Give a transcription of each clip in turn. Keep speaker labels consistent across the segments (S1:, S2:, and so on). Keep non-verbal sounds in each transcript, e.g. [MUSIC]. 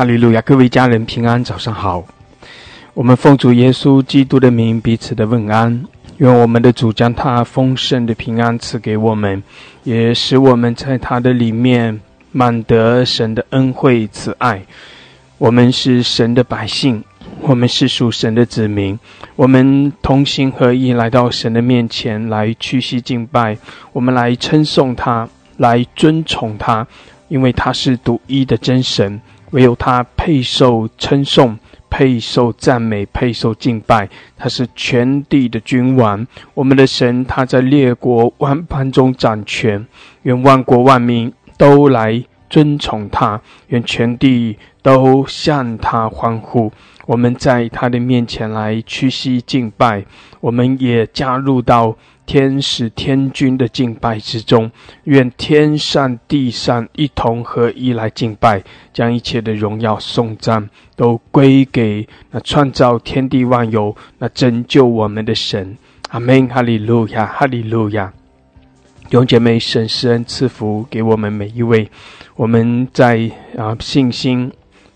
S1: 哈利路亚！各位家人平安，早上好。我们奉主耶稣基督的名彼此的问安，愿我们的主将他丰盛的平安赐给我们，也使我们在他的里面满得神的恩惠慈爱。我们是神的百姓，我们是属神的子民，我们同心合一来到神的面前来屈膝敬拜，我们来称颂他，来尊崇他。因为他是独一的真神，唯有他配受称颂、配受赞美、配受敬拜。他是全地的君王，我们的神，他在列国万邦中掌权。愿万国万民都来尊崇他，愿全地都向他欢呼。我们在他的面前来屈膝敬拜，我们也加入到。天使天君的敬拜之中，愿天上地上一同合一来敬拜，将一切的荣耀颂赞都归给那创造天地万有、那拯救我们的神。阿门！哈利路亚！哈利路亚！永姐妹，神施恩赐福给我们每一位。我们在啊信心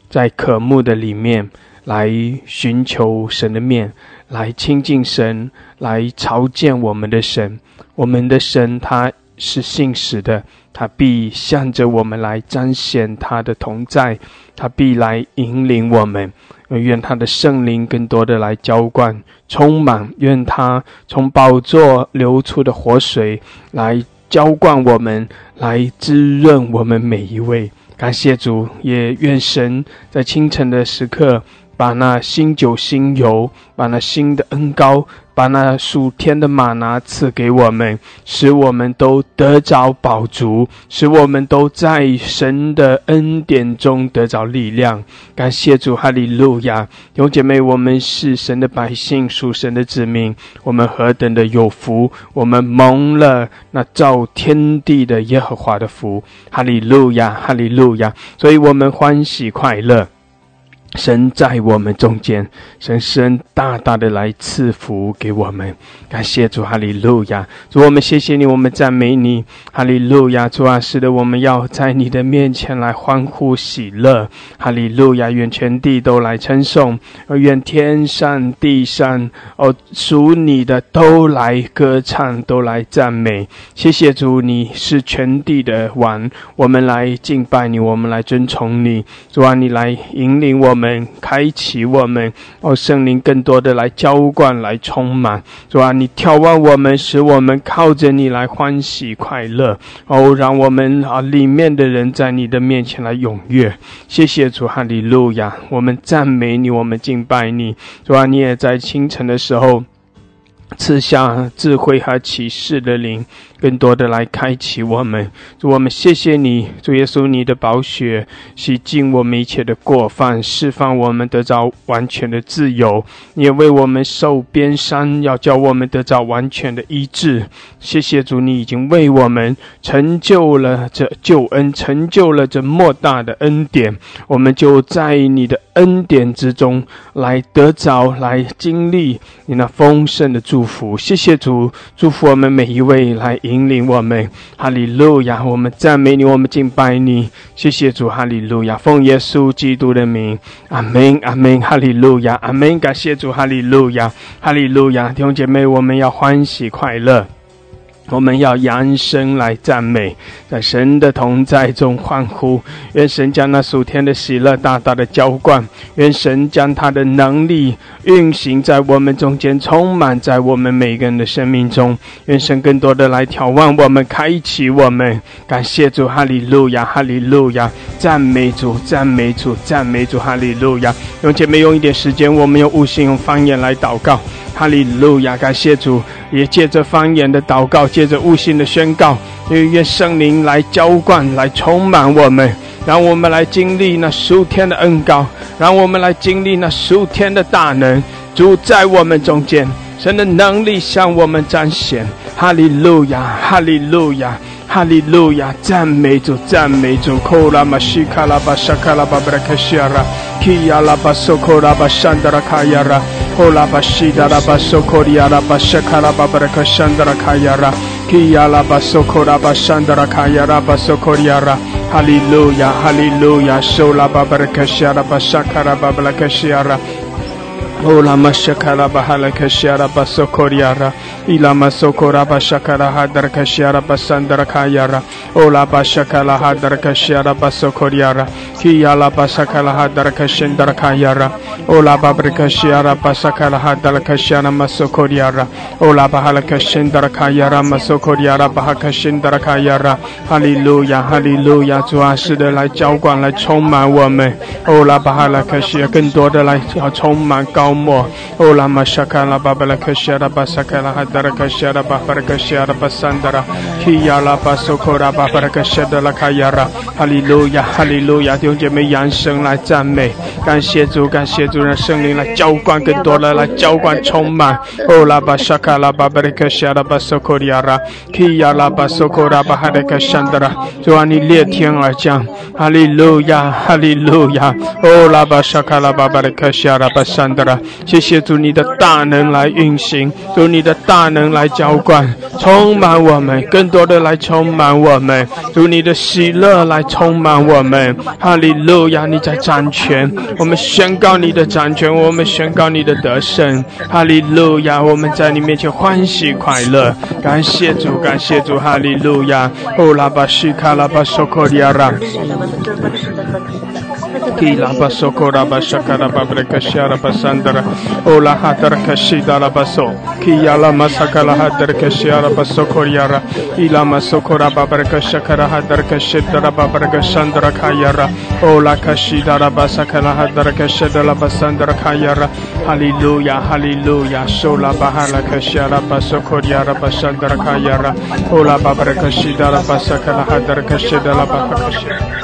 S1: 在渴慕的里面来寻求神的面。来亲近神，来朝见我们的神。我们的神他是信实的，他必向着我们来彰显他的同在，他必来引领我们。愿他的圣灵更多的来浇灌、充满。愿他从宝座流出的活水来浇灌我们，来滋润我们每一位。感谢主，也愿神在清晨的时刻。把那新酒新油，把那新的恩膏，把那属天的玛拿赐给我们，使我们都得着宝足，使我们都在神的恩典中得着力量。感谢主，哈利路亚！弟兄姐妹，我们是神的百姓，属神的子民，我们何等的有福！我们蒙了那造天地的耶和华的福，哈利路亚，哈利路亚！所以我们欢喜快乐。神在我们中间，神神大大的来赐福给我们，感谢主，哈利路亚！主，我们谢谢你，我们赞美你，哈利路亚！主啊，是的，我们要在你的面前来欢呼喜乐，哈利路亚！愿全地都来称颂，而愿天上地上哦属你的都来歌唱，都来赞美。谢谢主，你是全地的王，我们来敬拜你，我们来尊崇你。主啊，你来引领我们。们开启我们，哦，圣灵更多的来浇灌，来充满，是吧，你眺望我们，使我们靠着你来欢喜快乐，哦，让我们啊里面的人在你的面前来踊跃。谢谢主，哈利路亚！我们赞美你，我们敬拜你，是吧，你也在清晨的时候赐下智慧和启示的灵。更多的来开启我们，主我们谢谢你，主耶稣，你的宝血洗净我们一切的过犯，释放我们得着完全的自由。也为我们受鞭伤，要叫我们得着完全的医治。谢谢主，你已经为我们成就了这救恩，成就了这莫大的恩典。我们就在你的恩典之中来得着，来经历你那丰盛的祝福。谢谢主，祝福我们每一位来。引领我们，哈利路亚！我们赞美你，我们敬拜你。谢谢主，哈利路亚！奉耶稣基督的名，阿门，阿门，哈利路亚，阿门！感谢主，哈利路亚，哈利路亚！弟兄姐妹，我们要欢喜快乐。我们要扬声来赞美，在神的同在中欢呼。愿神将那属天的喜乐大大的浇灌，愿神将他的能力运行在我们中间，充满在我们每个人的生命中。愿神更多的来眺望我们，开启我们。感谢主，哈利路亚，哈利路亚，赞美主，赞美主，赞美主，哈利路亚。用姐妹用一点时间，我们用悟性、用方言来祷告。哈利路亚！感谢主，也借着方言的祷告，借着悟性的宣告，愿圣灵来浇灌，来充满我们，让我们来经历那数天的恩膏，让我们来经历那数天的大能。主在我们中间，神的能力向我们彰显。哈利路亚！哈利路亚！哈利路亚！赞美主，赞美主！库拉玛西卡拉巴沙卡拉巴布拉克西亚拉，基亚拉巴索库拉巴山德拉卡亚拉，库拉巴西达拉巴索库里亚拉巴沙卡拉巴布拉克山德拉卡亚拉。Kia la basokora bashandara kaya la basokoriara. Hallelujah, hallelujah. Shola babarakashara bashakara babalakashiara. Ola mashakara bahala kashiara basokoriara. Ila masokora bashakara hadar kashiara basandara kayara. Ola bashakala hadar kashiara basokoriara. Kiyala basakala hadar kashindara kayara. Ola babrikashiara basakala hadar kashiara masokoriara. Ola bahala kashindara kayara masokoriara bahakashindara kayara. Hallelujah, hallelujah. 主啊，是的，来浇灌，来充满我们。欧拉巴哈拉克西，更多的来要充满高莫。欧拉玛沙卡拉巴巴拉克西拉巴萨卡拉哈达拉克西拉巴巴拉克西拉巴桑达拉，基亚拉巴苏科拉巴巴拉克西德拉卡亚拉，哈利路亚，哈利路亚，弟兄姐妹扬声来赞美，感谢主，感谢主，让圣灵来浇灌，更多的来浇灌充满。欧拉巴沙卡拉巴巴拉克西拉巴苏科亚拉，基亚拉巴苏科拉巴哈达克山德拉，主啊，你裂天而降，哈利路亚，哈利路亚，欧拉巴沙卡谢谢主你的大能来运行，主你的大能来浇灌，充满我们，更多的来充满我们，主你的喜乐来充满我们，哈利路亚，你在掌权，我们宣告你的掌权，我们宣告你的得胜，哈利路亚，我们在你面前欢喜快乐，感谢主，感谢主，哈利路亚，哦拉巴西卡拉巴索科利亚拉。Kila basoko raba shakara babre kashara basandara ola hadar kashida la baso kiya la masaka la kashara basoko yara ila masoko raba babre kashakara hadar kashida la babre kashandara kayara ola kashida la basaka la hadar kashida la basandara kayara hallelujah hallelujah shola bahala kashara basoko yara basandara kayara ola babre kashida la basaka la hadar kashida la babre kashara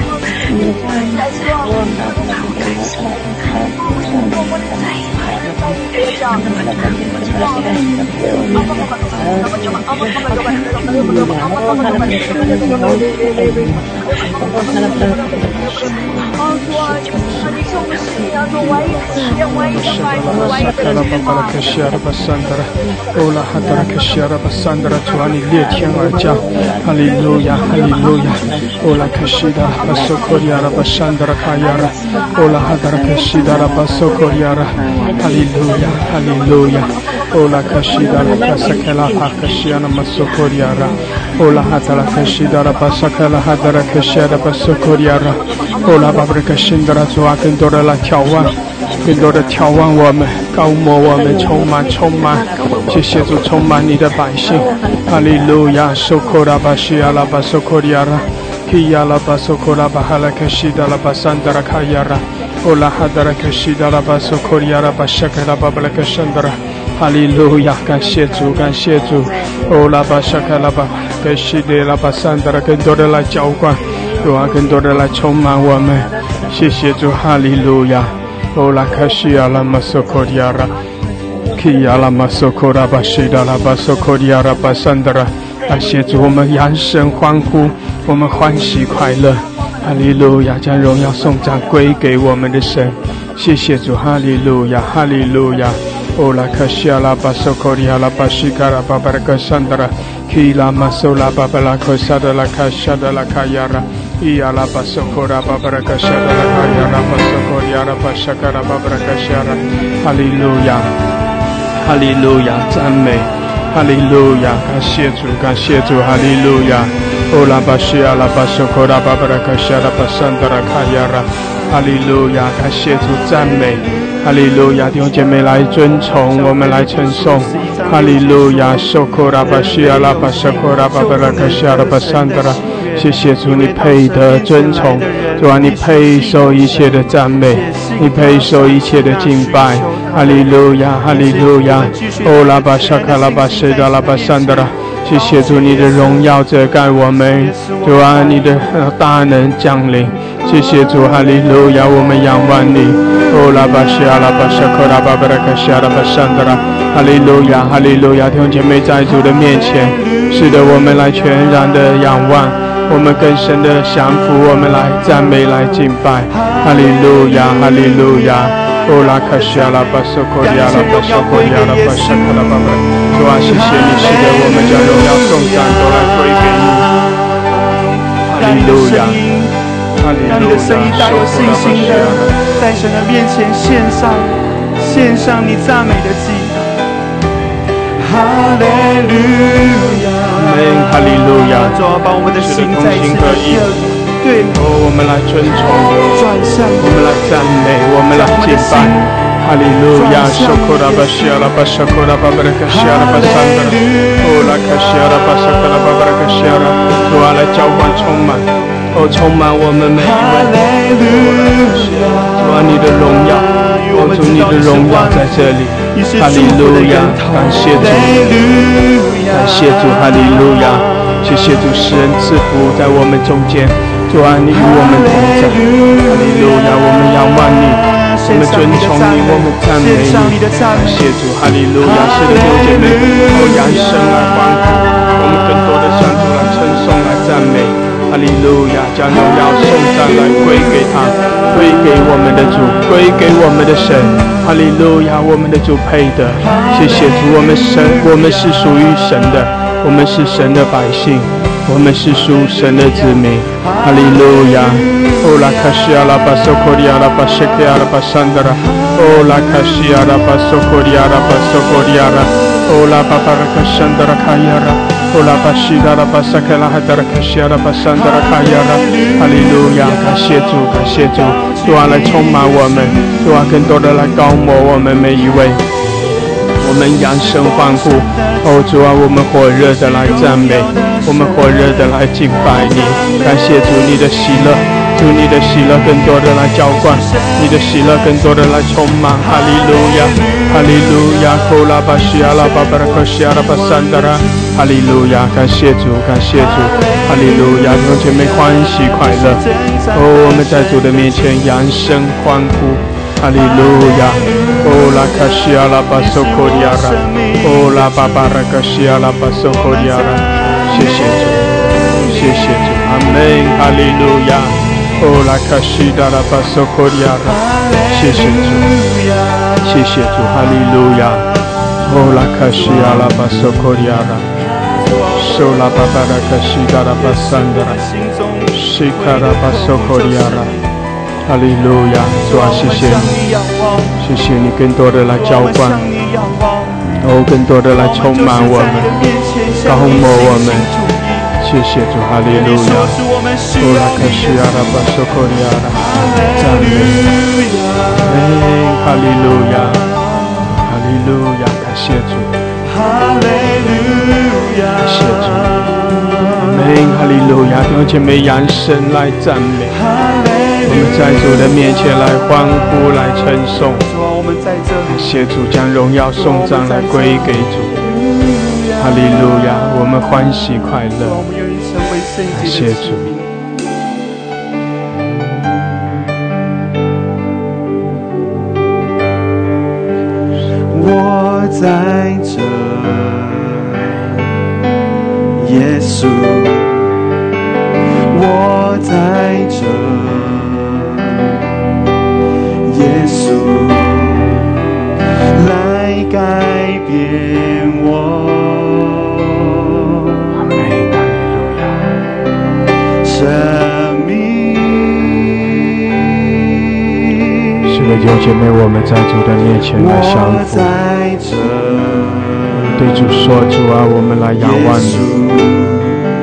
S1: 你站在我的旁边，我站在你的旁边，我站在你的旁边，我站在你的旁边，我站在你的旁边，我站在你的旁边，我站在你的旁。主啊，你裂天而降，哈利路亚，哈利路亚，ola kashida basokoriara basandara kayara, ola hadara kashida basokoriara, 哈利路亚，哈利路亚，ola kashida basakala hakashiana masokoriara, ola hadara kashida basakala hadara kashara basokoriara, ola babra kashindara 主啊，更多的来眺望。更多的眺望我们，高摩我们，充满充满，谢谢主充满你的百姓，哈利路亚，索科拉巴西亚拉巴索科利亚拉，基亚拉巴索科拉巴哈拉克西达拉巴桑达拉卡亚拉，欧拉哈利路亚，感谢主，感谢主。哦，拉巴沙卡拉巴，感谢的拉巴山德拉，更多的来浇灌，主啊，更多的来充满我们。谢谢主，哈利路亚。哦，拉卡西亚拉马索科迪亚拉，基亚拉马索科拉巴西达拉巴索科迪亚拉巴山德拉。感谢主，我们扬声欢呼，我们欢喜快乐。哈利路亚，将荣耀颂赞归给我们的神。谢谢主，哈利路亚。哈利路亚 Ola kashia la basokoria la bashikara babaraka sandara Kila masola babala kosada la kashada la kayara i ala basokora babaraka shada la kayara basokoria la bashakara babaraka shara Hallelujah Hallelujah 赞美哈利路亚，感谢主，感谢主，哈利路亚。欧拉巴西亚拉巴索科拉巴巴拉卡西亚拉巴桑德拉卡亚拉，哈利路亚，感谢主，赞美，哈利路亚，弟兄姐妹来尊崇，我们来称颂，哈利路亚，索科拉巴西亚拉巴索科拉巴巴拉卡西亚拉巴桑德拉，谢谢主，你配得尊崇，主啊，你配受一切的赞美，你配受一切的敬拜。哈利路亚，哈利路亚。哦，拉巴沙卡拉巴塞达拉巴山德拉，谢谢主，你的荣耀遮盖我们，主啊，你的大能降临。谢谢主，哈利路亚，我们仰望你。哦，拉巴西阿拉巴沙克拉巴巴拉卡西阿拉巴山德拉，哈利路亚，哈利路亚，弟兄姐妹在主的面前，是的，我们来全然的仰望，我们更深的降服，我们来赞美，来敬拜。哈利路亚，哈利路亚。哦，拉卡西阿拉巴索克里阿拉巴索克里阿拉巴沙克拉巴巴，主啊，谢谢你，是的，我们将荣耀颂赞都来归给你。哈利路亚。
S2: 让你的声音大有信心的在神的面前献上，献上你赞美的祭。哈利路亚，
S1: 哈利路亚，
S2: 主啊，把我们的心再一次的对，
S1: 我们来尊崇，
S2: 转向，
S1: 我们来赞美，我们来敬拜。哈利路亚，苏库拉巴西阿拉巴苏库拉巴巴拉卡西阿拉巴桑德拉，哦拉卡西阿拉巴萨卡拉巴巴拉卡西阿拉，主啊来浇灌充满。哦，充满我们每一位，主啊，你的荣耀，哦，主你的荣耀在这里，哈利路亚，感谢主，感谢主，哈利路亚，谢谢主，施恩赐福在我们中间，主啊，你与我们同在，哈利路亚，我们仰望你，我们尊崇你，我们赞美你，感谢主，哈利路亚，是的，弟兄姐妹，哦，扬声来欢呼，我们更多的向主来称颂，来赞美。哈利路亚，将荣耀颂赞来归给他，归给我们的主，归给我们的神。哈利路亚，我们的主配的。谢谢主，我们神，我们是属于神的，我们是神的百姓，我们是属神的子民。哈利路亚。哦拉卡西阿拉巴索科里阿拉巴谢克阿拉巴桑德拉。哦拉卡西阿拉巴索科里阿拉巴索科里阿拉。哦拉巴巴拉卡桑德拉卡亚拉。哦拉巴西达拉巴萨克拉哈达拉卡西亚拉巴桑达拉卡亚拉，哈利路亚，感谢主，感谢主，主啊来充满我们，主啊更多的来高摩我们每一位，我们扬声欢呼，哦主啊我们火热的来赞美，我们火热的来敬拜你，感谢主你的喜乐。祝你的喜乐更多的来浇灌，你的喜乐更多的来充满。哈利路亚，哈利路亚，库拉巴西阿拉巴巴拉克西阿拉巴桑达拉，哈利路亚，感谢主，感谢主，哈利路亚，同学们欢喜快乐。哦，我们在主的面前扬声欢呼，哈利路亚。哦，拉卡西阿拉巴索科利亚拉，哦，拉巴巴拉克西阿拉巴索科利亚拉，谢谢主，谢谢主，阿门，哈利路亚。哦，拉卡西达拉巴索科利亚拉，谢谢主，谢谢主，哈利路亚。哦，拉卡西阿拉巴索科利亚拉，苏拉巴巴拉卡西达拉巴桑德拉，西卡拉巴索科利亚拉，哈利路亚，主啊，谢谢你，谢谢你更多的来浇灌，哦，更多的来充满我们，高摩我们。谢谢主，哈利路亚！乌拉克西阿拉巴索科利亚拉，赞美，哈利路亚，哈利路亚，感谢主，哈利路亚，感谢主，阿门，哈利路亚，弟兄姐妹扬声来赞美，我们在主的面前来欢呼来称颂，感谢主将荣耀颂赞来归给主。哈利路亚，我们欢喜快乐，感谢主。
S2: 我在这，耶稣，
S1: 弟兄姐妹，我们在主的面前来相扶。对主说：“主啊，我们来仰望你。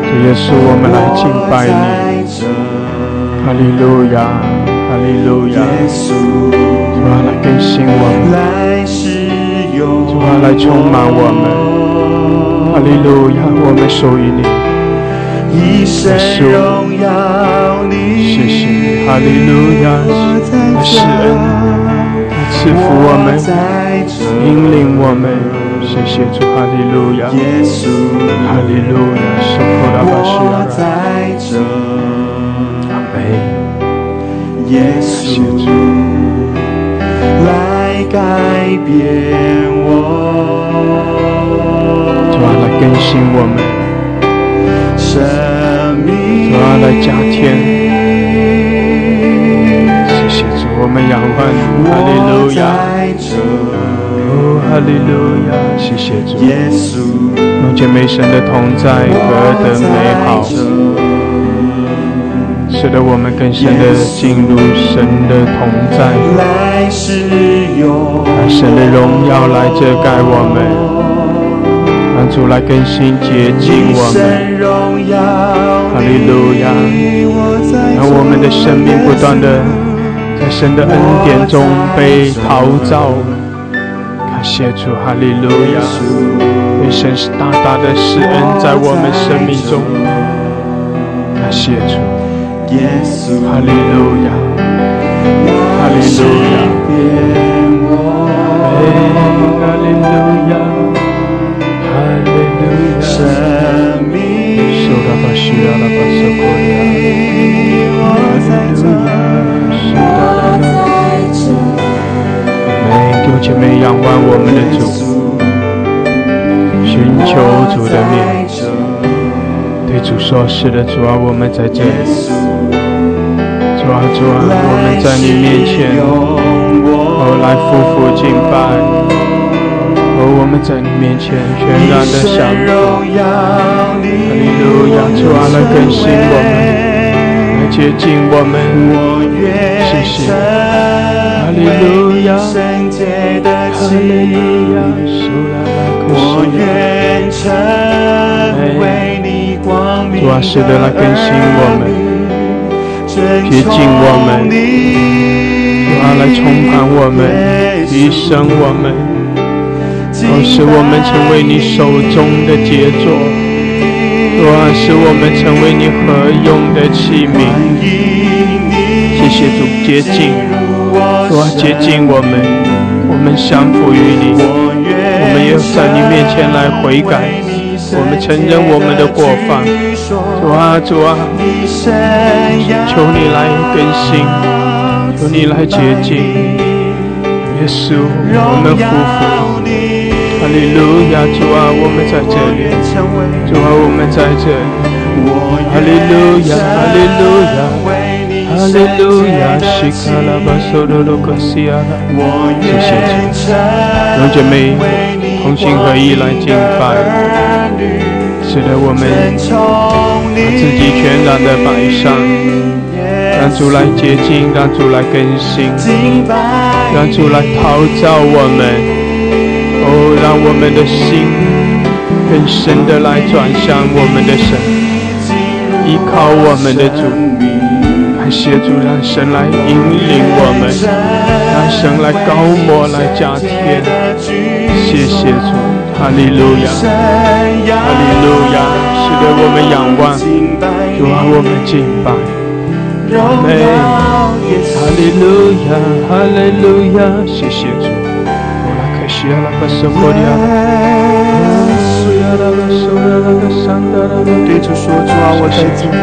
S1: 主耶稣，我们来敬拜你。哈利路亚，哈利路亚。主啊，来更新我们。主啊，来充满我们。哈利路亚，我们属于你。
S2: 一生荣耀你。
S1: 谢谢你，哈利路亚，来施恩，来赐福我们，引领我们。谢谢主，哈利路亚，
S2: 耶稣，
S1: 哈利路亚，受苦的巴西
S2: 我
S1: 亚，
S2: 在这，
S1: 阿门。
S2: 耶稣，来改变
S1: 主啊，
S2: 我，
S1: 来更新我们，主啊，来加添。谢谢主，我们仰望你，哈利路亚，哦，哈利路亚，谢谢主。
S2: 耶稣，
S1: 梦见美神的同在，何等美好！使得我们更深的进入神的同在，
S2: 来使用
S1: 让神的荣耀来遮盖我们，让主来更新洁净我们。
S2: 荣耀，
S1: 哈利路亚！让我们的生命不断的在神的恩典中被陶造。感谢主，哈利路亚！愿神是大大的施恩在我们生命中。感谢主，
S2: 耶稣，
S1: 哈利路亚，哈利路亚，哎，哈利路亚，哈利路亚。
S2: 生命，
S1: 苏拉巴西拉拉巴索科利亚，哈利路亚，苏拉拉拉。每弟兄姐妹仰望我们的主，寻求主的面，对主说：“是的，主啊，我们在这里。主啊，主啊，我们在你面前，哦，来夫妇敬拜，哦，我们在你面前全然的降服。哈利路亚，主啊，来更新我们，来接近我们。谢谢，哈利路亚，哈利路亚，
S2: 心，
S1: 苏拉拉克
S2: 我。愿成为你光明
S1: 主啊，来更新我们。
S2: 们
S1: 洁净我们主啊，来充满我们，提升我们，使我们成为你手中的杰作，主啊，使我们成为你合用的器皿。谢谢主洁净，主啊，洁净我们，我们降服于你，我们也在你面前来悔改，我们承认我们的过犯。主啊，主啊，求你来更新，求你来洁净。耶稣，我们夫妇，利路亚，主啊，我们在这里，主啊，我们在这里，哈利路亚，哈利路亚，哈利路亚，西卡拉巴索罗罗克西亚拉，谢谢主，弟兄姐妹同心合一来敬拜，使得我们把自己全然的摆上，让主来洁净，让主来更新，让主来陶造我们。哦，让我们的心更深的来转向我们的神，依靠我们的主，感谢主，让神来引领我们，让神来高摩来加添。谢谢主，哈利路亚，哈利路亚，使得我们仰望，主啊，我们敬拜。阿门，哈利路亚，哈利路亚，谢谢主。我来可西阿拉巴索科利亚，苏亚拉巴苏亚拉巴桑达拉巴，
S2: 对主说：“主啊，我在这里，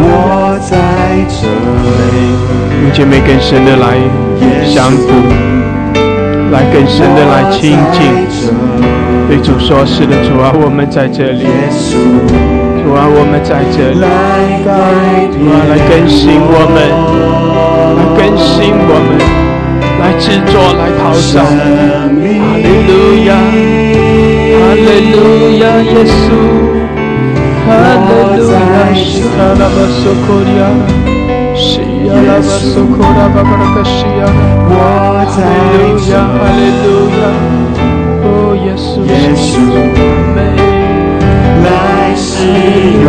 S2: 我在这里。
S1: 用姐妹更深的来降服，来更深的来亲近。对主说：是的，主啊，我们在这里。主啊，我们在这里。主啊，来更新我们，来更新我们，来制作，来陶造。哈利路亚，哈利路亚，耶稣，哈利路亚，西卡拉巴索库利亚，西亚拉巴索库拉巴巴拉卡西亚，哈利路亚，哈利路亚，哦，耶稣，
S2: 耶稣。来使用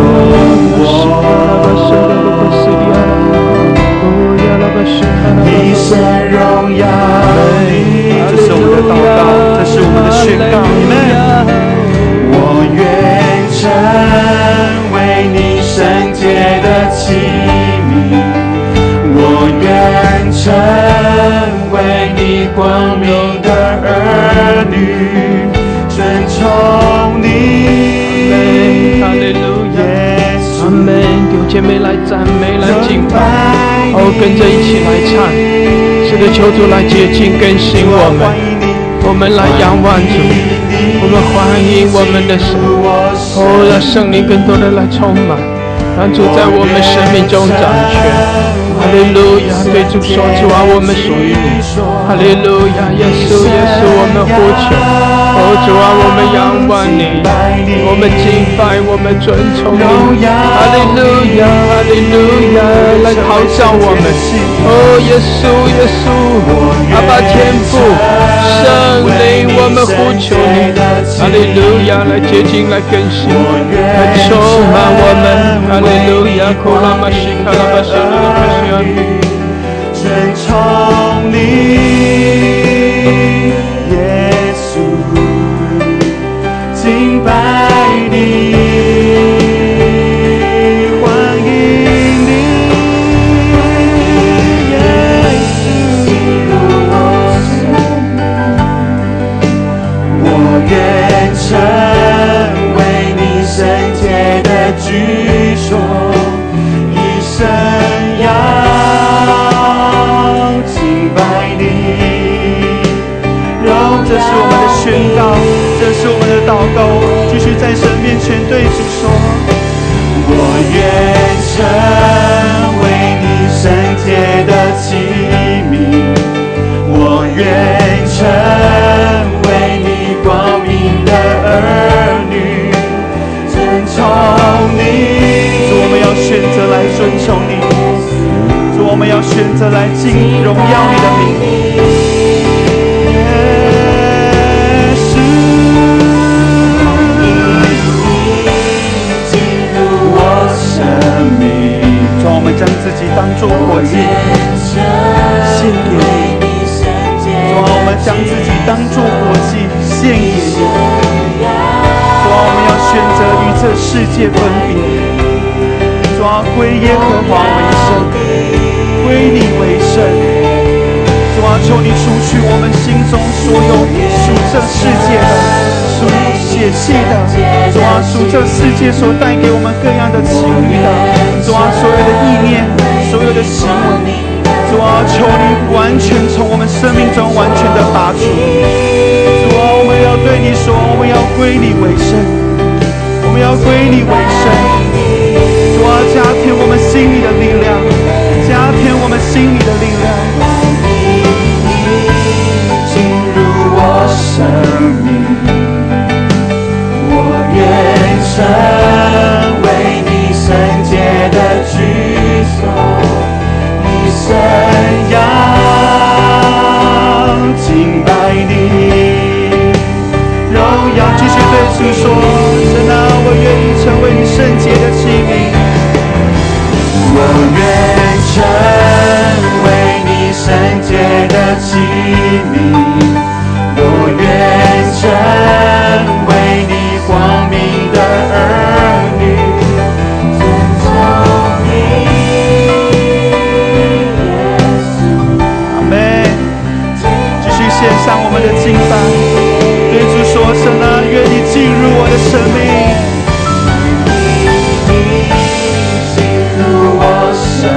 S2: 我，你颂荣耀，这是我们的祷告，这是我们的宣告。你们，我愿成为你圣洁的器皿，我愿成为你
S1: 光明的儿
S2: 女，尊崇你。
S1: 阿门，阿门，弟姐妹来赞美，来敬拜。哦，跟着一起来唱。是的，求主来洁净更新我们，我们来仰望主，我们欢迎我们的神，哦，让圣灵更多的来充满，让主在我们生命中掌权。哈利路亚，对主说主啊，我们属于你。哈利路亚，耶稣，耶稣，我们呼求，哦主啊，我们仰望你，我们敬拜，我们尊崇你。哈利路亚，哈利路亚，来陶造我们。哦，耶稣，耶稣，阿爸天父，圣灵，我们呼求你。哈利路亚，来洁净，来更新，来充满我们。哈利路亚，库拉玛西卡拉巴西拉拉巴西。
S2: 尊崇你，宣告，这是我们的祷告，继续在神面前对主说：我愿成为你圣洁的器皿，我愿成为你光明的儿女，尊崇你。主，我们要选择来尊崇你。主，我们要选择来敬荣耀你的名。将自己当作火祭，献给你。主，我们将自己当作火祭，献给你。主，我们要选择与这世界分别。主啊，归耶和华为圣，归你为圣。主啊，求你除去我们心中所有属这世界的、解气的。主啊，属这世界所带给我们各样的情欲的。主啊，所有的意念、所有的行为。主啊，求你完全从我们生命中完全的拔除。主啊，我们要对你说，我们要归你为圣，我们要归你为圣。主啊，加添我们心里的力量，加添我们心里的力量，进入我生命。成为你圣洁的居所，一生要敬拜你。荣耀继续对主说：神啊，我愿意成为你圣洁的器皿。我愿成为你圣洁的器皿，们的敬拜，对主说：神啊，愿你进入我的生命。我生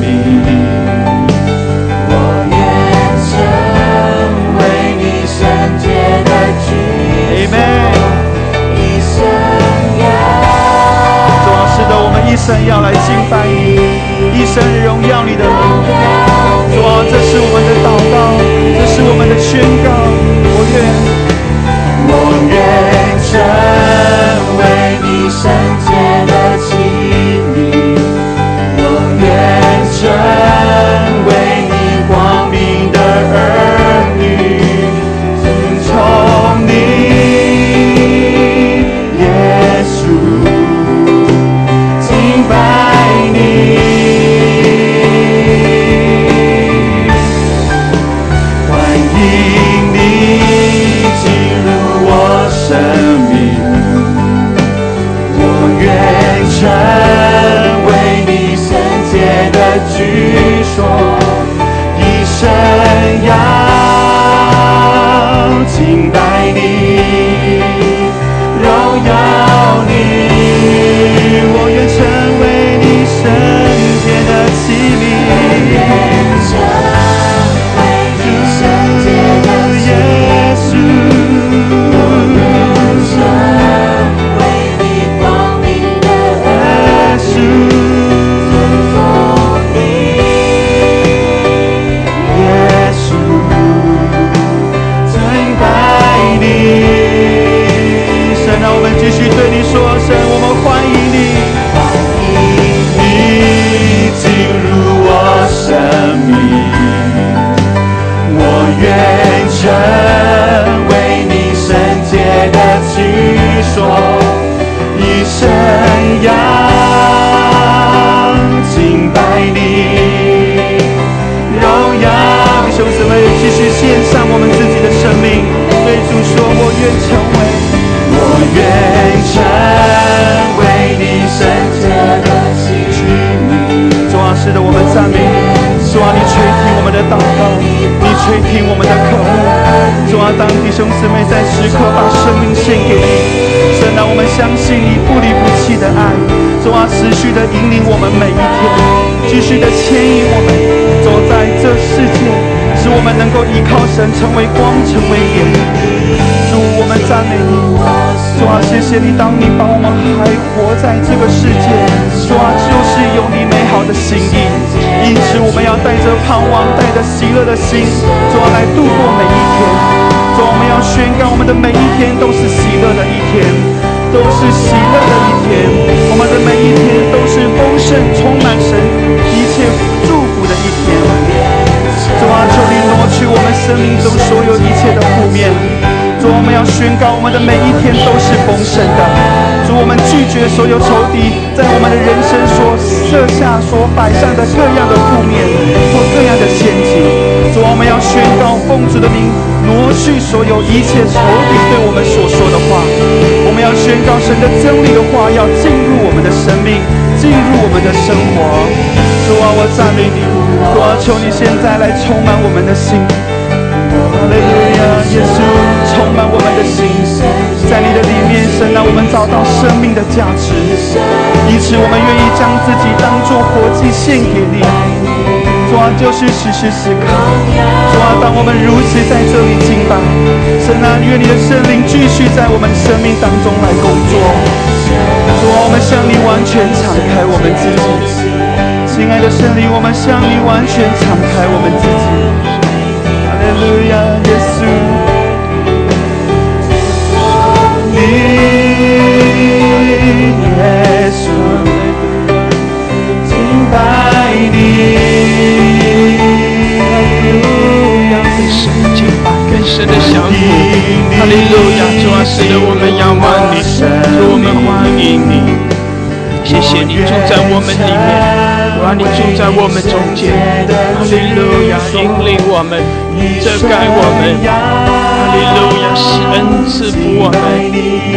S2: 命，我愿成为你圣洁的居所，一生要。主啊，是的，我们一生要来敬拜为 sol. 愿成为我，愿成为你圣洁的器皿。主啊，使得我们赞美，主啊你垂听我们的祷告，你垂听我们的渴慕。主啊，当弟兄姊妹在时刻把生命献给你，神啊，我们相信你不离不弃的爱，主啊持续的引领我们每一天，继续的牵引我们走在这世界，使我们能够依靠神成为光，成为盐。我们赞美你。主啊，谢谢你，当你把我们还活在这个世界，主啊，就是有你美好的心意。因此，我们要带着盼望，带着喜乐的心，主啊，来度过每一天。主啊，我们要宣告，我们的每一天都是喜乐的一天，都是喜乐的一天。我们的每一天都是丰盛、充满神一切祝福的一天。主啊，求你挪去我们生命中所有一切的负面。主，我们要宣告，我们的每一天都是丰盛的。主，我们拒绝所有仇敌在我们的人生所设下、所摆上的各样的负面或各样的陷阱。主，我们要宣告奉主的名，挪去所有一切仇敌对我们所说的话。我们要宣告神的真理的话，要进入我们的生命，进入我们的生活。主啊，我赞美你，主啊，求你现在来充满我们的心。哈利路亚，耶稣价值，因此我们愿意将自己当作活祭献给你。主啊，就是时时时刻。主啊，当我们如此在这里敬拜，神啊，愿你的圣灵继续在我们生命当中来工作。主啊，我们向你完全敞开我们自己，亲爱的圣灵，我们向你完全敞开我们自己。哈利路亚，耶稣，
S1: 神的相逢，哈利路亚！主啊，使得，我们仰望你，主我们欢迎你。谢谢你住在我们里面，主啊，你住在我们中间，哈利路亚！引领我们，遮盖我们，哈利路亚！施恩赐福我们，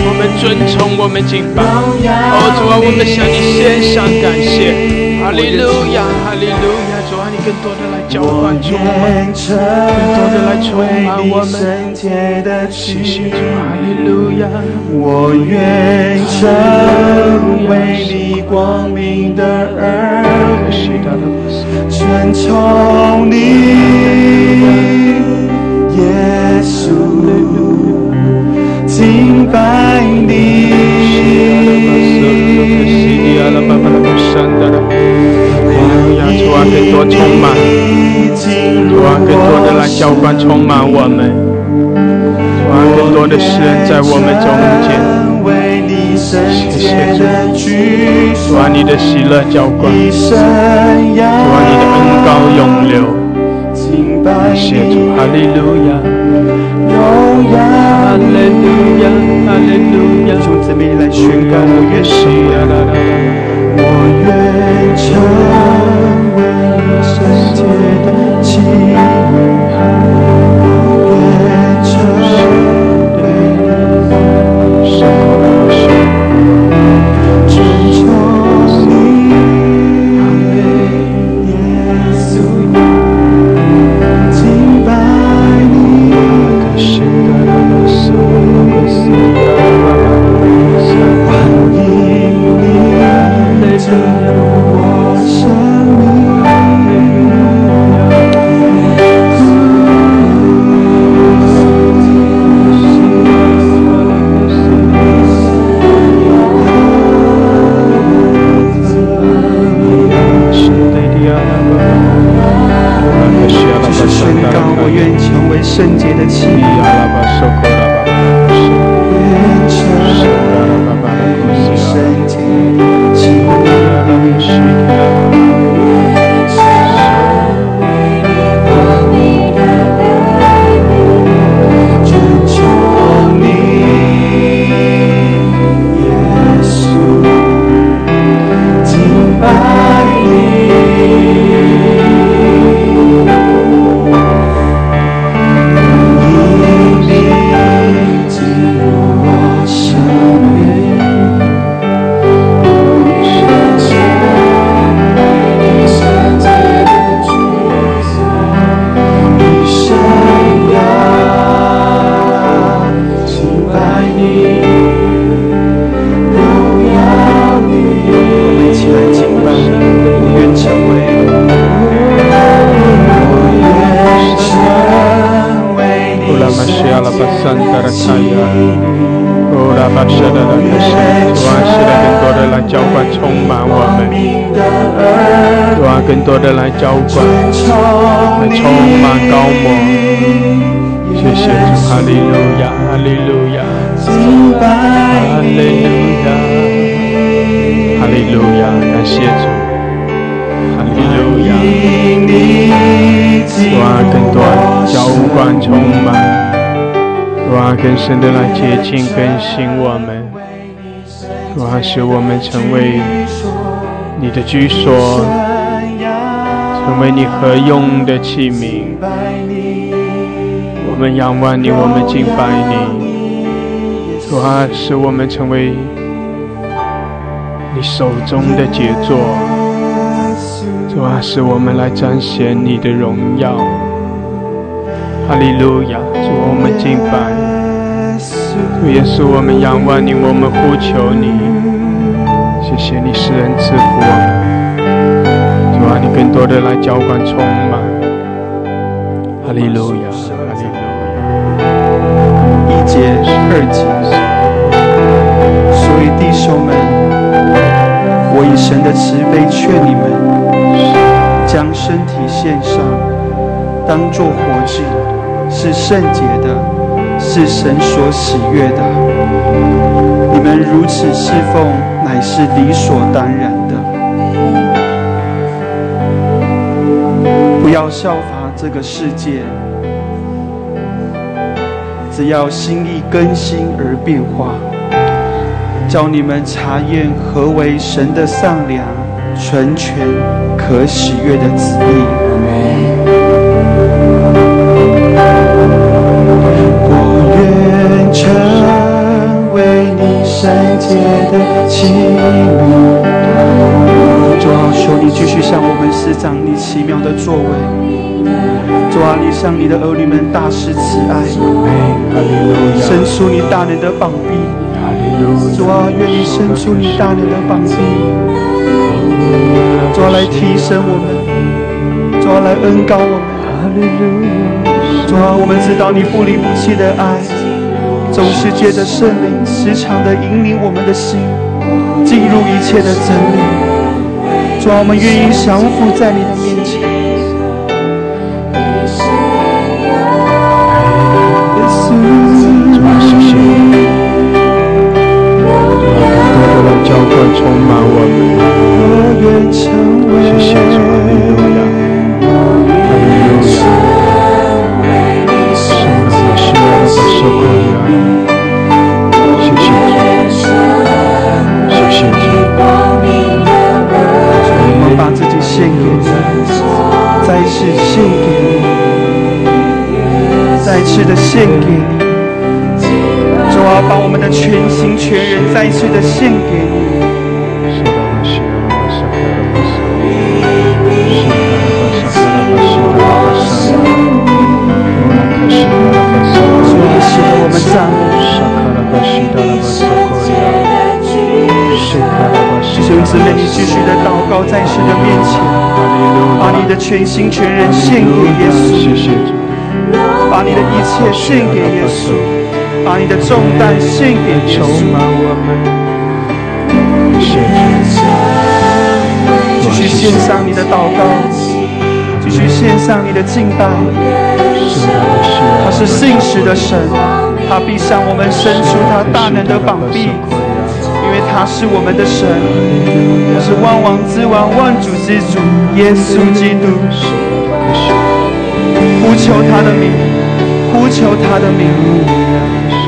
S1: 我们尊崇，我们敬拜。哦，主啊，我们向你献上感谢，哈利路亚，哈利路亚！更多的。浇灌充满，更多的来充满我们。谢谢主，哈利路亚。
S2: 我愿成为你光明的儿女，尊崇你，耶稣，
S1: 啊，更多充满，主啊，更多的来浇灌充满我们，主啊，更多的诗人在我们中间。谢谢主，主啊，你的喜乐浇灌，主啊，你的恩高永留。主，哈利路亚，哈利路亚，哈利路亚。
S2: 兄姊妹来宣告，我愿是，我愿成。世界的记
S1: 浇灌，来充满高摩，谢谢主，哈利路亚，哈利路亚，哈利路亚，哈利路亚，感谢主，哈利路亚。主啊，更多浇灌充满，主啊，更深的来接近更新我们，主啊，使我们成为你的居所，为你何用的器皿。我们仰望你，我们敬拜你，主啊，使我们成为你手中的杰作。主啊，使我们来彰显你的荣耀，哈利路亚！主，我们敬拜，主耶稣，我们仰望你，我们呼求你，谢谢你世人赐福我们，把，你更多的来浇灌充满，哈利路亚，哈利路
S2: 亚！一节二节，所以弟兄们，我以神的慈悲劝你们。将身体献上，当作活祭，是圣洁的，是神所喜悦的。你们如此侍奉，乃是理所当然不要效法这个世界，只要心意更新而变化，叫你们查验何为神的善良。纯全可喜悦的旨意。我愿成为你圣洁的器皿。主啊，求你继续向我们施展你奇妙的作为。主啊，你向你的儿女们大施慈爱，伸出你大能的膀臂。主啊，愿你伸出你大能的膀臂。主啊来提升我们，主啊来恩高我们。主啊，我们知道你不离不弃的爱，总是借着圣灵时常的引领我们的心，进入一切的真理。主啊，我们愿意降服在你的面前。
S1: 浇灌充满我们，谢谢主，
S2: 献给你。主啊，把我们的全心全人再次的献给你。兄姊妹，你继续的祷告在神的面前，把你的全心全人献给耶稣，把你的一切献给耶稣。把你的重担献给耶稣，继续献上你的祷告，继续献上你的敬拜。他是信实的神，他必向我们伸出他大能的膀臂，因为他是我们的神，是万王之王、万主之主耶稣基督。呼求他的名，呼求他的名。主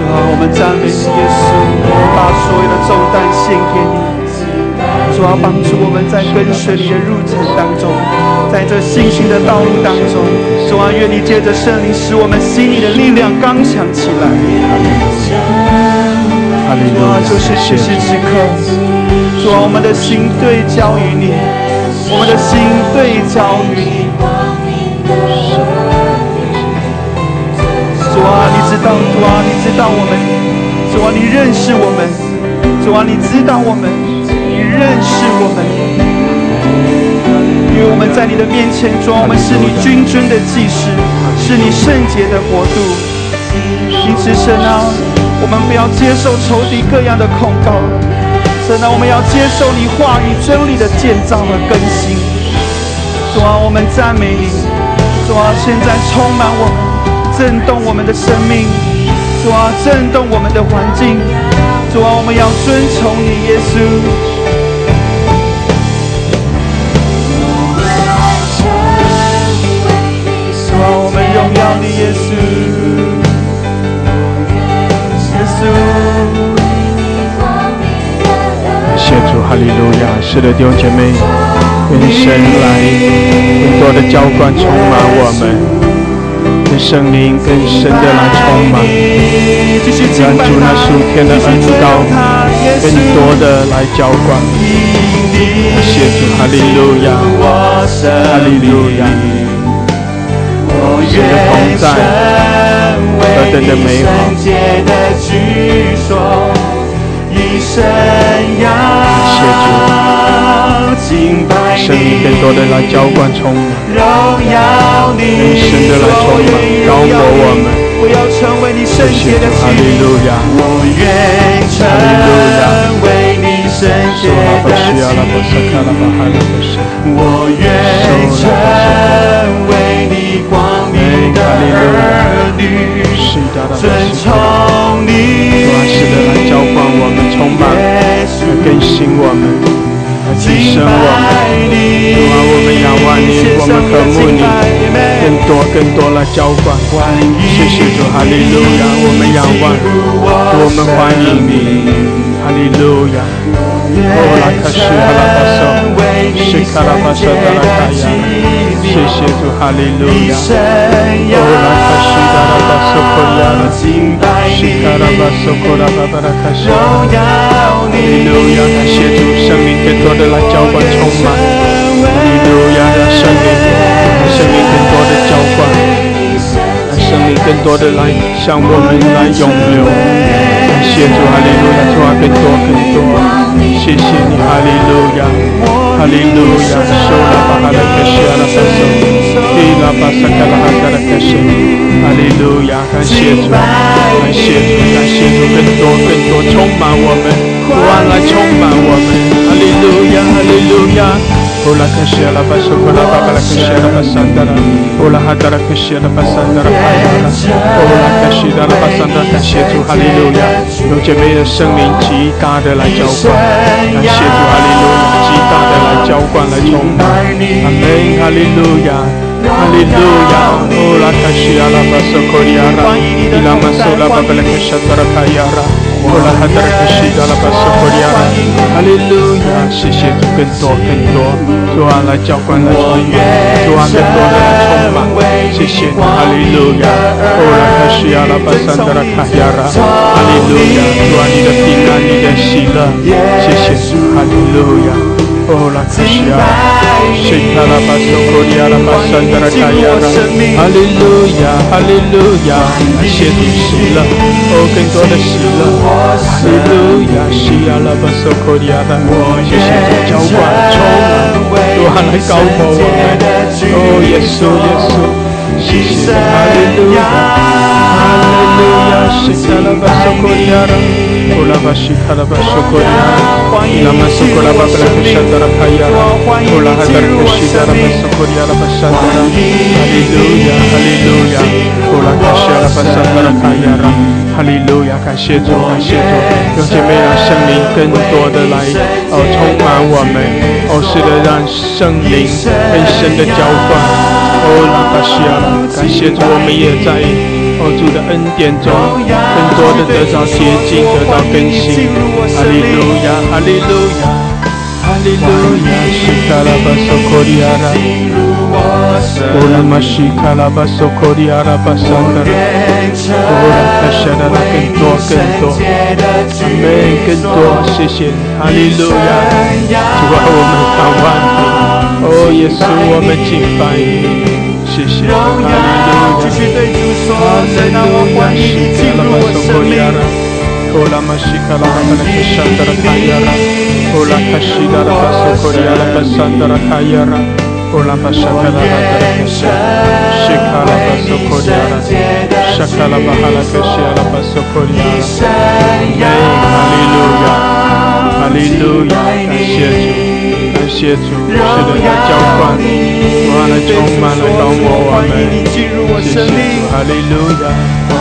S2: 啊，我们赞美你，耶稣，把所有的重担献给你。主要，帮助我们在跟随你的路程当中，在这信心的道路当中，主啊，愿你借着圣灵，使我们心里的力量刚强起来。主啊，就是此时此刻，主啊，我们的心对焦于你，我们的心对焦于你。主啊，你知道，主啊，你知道，我们，主啊，你认识我们，主啊，你知道我们，你认识我们，因为我们在你的面前，主啊，我们是你君尊的祭司，是你圣洁的国度。因此，神啊，我们不要接受仇敌各样的控告，神啊，我们要接受你话语真理的建造和更新。主啊，我们赞美你，主啊，现在充满我们。震动我们的生命，主啊，震动我们的环境，主啊，我们要遵从你，耶稣。们荣耀你，耶稣。耶稣。
S1: 谢主，哈利路亚！是的，弟兄姐妹，愿神来更多的浇灌，充满我们。圣灵更深的来充满，让主那属天的恩膏更多的来浇灌。谢主，哈利路亚，哈利路亚，神的同在何等的美好！谢主，圣灵更多的来浇灌充满。更深的来充满，高摩我们。谢主，哈利路亚，哈利路亚。说拉巴西亚拉巴萨卡拉巴哈拉巴西，我愿成儿女，遵从你。主啊，是的，来浇灌我们，充满，来更新我们。来提升我们，主啊，我们仰望你，我们渴慕你，更多更多来浇灌。谢谢主，哈利路亚，我们仰望，我们欢迎你，哈利路亚。哦，拉卡西哈拉巴索，西卡拉巴索达拉卡亚，谢谢主，哈利路亚。哦，拉卡西达拉巴索科亚，西卡拉巴索科拉巴巴拉卡西，哈利路亚，感谢主，生命更多。的来浇灌充满，哈利路亚的生命，让生命更多的浇灌，让生命更多的来向我们来涌流。感谢主，哈利路亚，主啊，更多更多，谢谢你，哈利路亚，哈利路亚，受了巴哈的克西阿拉巴索，伊拉巴萨卡拉哈达的克西，哈利路亚，感谢主，感谢主，感谢主，更多更多充满我们。主啊，来充满我们，哈利路亚，哈利路亚。哦拉克西阿拉巴索库拉巴巴拉克西阿拉巴桑达拉，哦拉哈达拉克西阿拉巴桑达拉哈亚拉，哦拉克西达拉巴桑达，感谢主，哈利路亚。有姐妹的生命极大的来浇灌，感谢主，哈利路亚，极大的来浇灌，来充满。阿门，哈利路亚，哈利路亚。哦拉克西阿拉巴索库里亚拉，伊拉马索拉巴巴拉克西达拉哈亚拉。哦拉哈达拉克西达拉巴索库里亚拉，哈利路亚，谢谢主，更多更多，主啊来浇灌来充满，主啊更多的来充满，谢谢你，哈利路亚，哦拉哈西亚拉巴桑达拉卡亚拉，哈利路亚，主啊你的平安，你的喜乐，谢谢主，哈利路亚。哦，拉卡西亚，西卡拉巴索库里亚拉巴桑达拉卡亚拉，哈利路亚，哈利路亚，感谢主喜乐，哦，更多的喜乐，哈利路亚，西亚拉巴索库里亚拉，谢谢主浇灌充满，主还来高过我们，哦，耶稣，耶稣，谢谢，哈利路亚，哈利路亚，亚，拉巴卡拉巴亚，拉巴亚，拉哈达，利路亚，哈利路亚，拉哈巴卡亚，哈利路亚，感谢主，感谢主，用妹让圣灵更多的来哦充满我们哦，是的，让圣灵更深的浇灌，哦拉巴西亚，感谢主，我们也在。哦，主的恩典中，更多的得到洁净，得到更新。哈利路亚，哈利路亚，哈利路亚。西卡拉巴索科里亚。拉，乌拉玛西卡拉巴索科里亚。拉巴桑达拉，乌拉卡夏达拉，更多更多，阿门，更多，谢谢，哈利路亚。主啊，我们盼望你，哦，耶稣，我们敬拜你。谢谢，哈利路亚，哈利路亚，西卡拉巴索科里亚 Kayara. Ola Mashika la Babala Shandara Kayara. Ola Kashida la Basokoria la Basandara Kayara. Ola Bashaka la Babala Shika la Basokoria. Shaka la Bahala Kashia la Basokoria. Hallelujah. Hallelujah. 感谢主，感谢主，是的，来浇灌，主啊，来充满，来高摩我们，谢谢主，哈利路亚，哈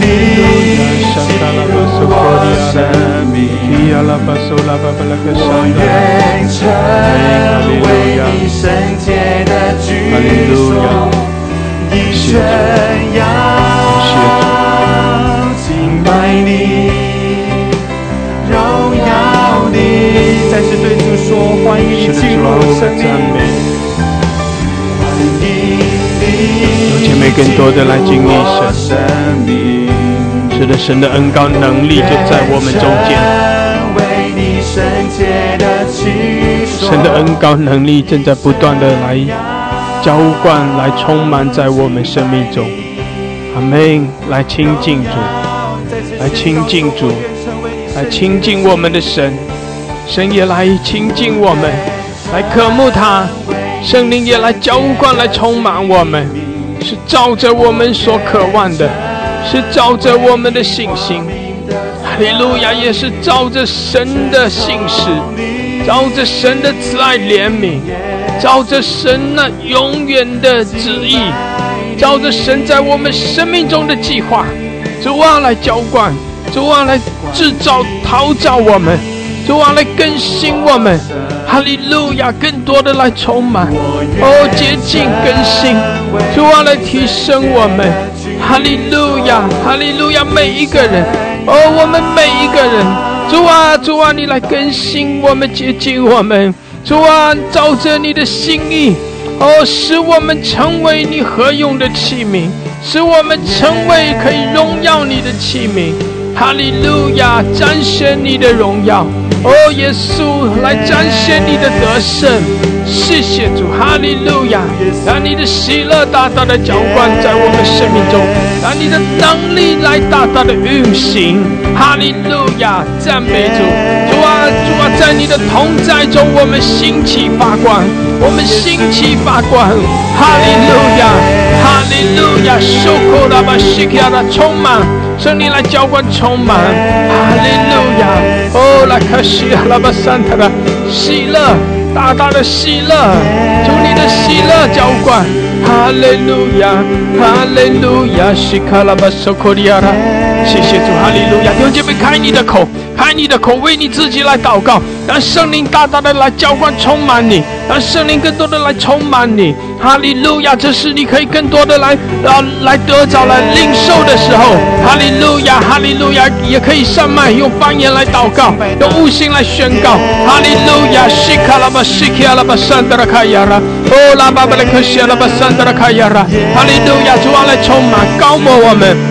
S1: 利路亚，沙卡拉巴索科利亚拉，伊亚拉巴索拉巴巴拉克沙达，哈利路亚，哈利路亚，谢谢主，谢谢主，敬拜你。
S2: 再次对主说：欢迎你进入我生命。欢迎你，
S1: 有姐妹更多的来经历神，使得，神的恩高能力就在我们中间。神的恩高能力正在不断的来浇灌、来充满在我们生命中。阿门！来亲近主，来亲近主，来亲近我们的神。神也来亲近我们，来渴慕他；圣灵也来浇灌，来充满我们，是照着我们所渴望的，是照着我们的信心。哈利路亚，也是照着神的信使，照着神的慈爱怜悯，照着神那永远的旨意，照着神在我们生命中的计划，主啊来浇灌，主啊来制造、陶造我们。主啊，来更新我们，哈利路亚！更多的来充满，哦，洁净更新。主啊，来提升我们，哈利路亚，哈利路亚！每一个人，哦，我们每一个人，主啊，主啊，你来更新我们，洁净我们。主啊，照着你的心意，哦，使我们成为你合用的器皿，使我们成为可以荣耀你的器皿。哈利路亚，彰显你的荣耀。哦，耶稣来彰显你的得胜，谢谢主，哈利路亚！让你的喜乐大大的浇灌在我们生命中，让你的能力来大大的运行，哈利路亚！赞美主，主啊，主啊，在你的同在中，我们兴起发光，我们兴起发光，哈利路亚，哈利路亚！受苦的把喜乐的充满。圣灵来浇灌，充满，哈利路亚！哦，来克西阿拉巴山塔的喜乐，大大的喜乐，祝你的喜乐浇灌，哈利路亚，哈利路亚，西卡拉巴索科利亚拉，谢谢主，哈利路亚！弟兄姐妹，开你的口。开你的口，为你自己来祷告，让圣灵大大的来浇灌、充满你，让圣灵更多的来充满你。哈利路亚！这是你可以更多的来，啊，来得着、来领受的时候。哈利路亚，哈利路亚！也可以上麦用方言来祷告，用悟性来宣告。哈利路亚！西卡拉巴西卡拉巴山德拉卡亚拉，哦拉巴巴拉克西拉巴山德拉卡亚拉。哈利路亚！主啊，来充满、高摩我们。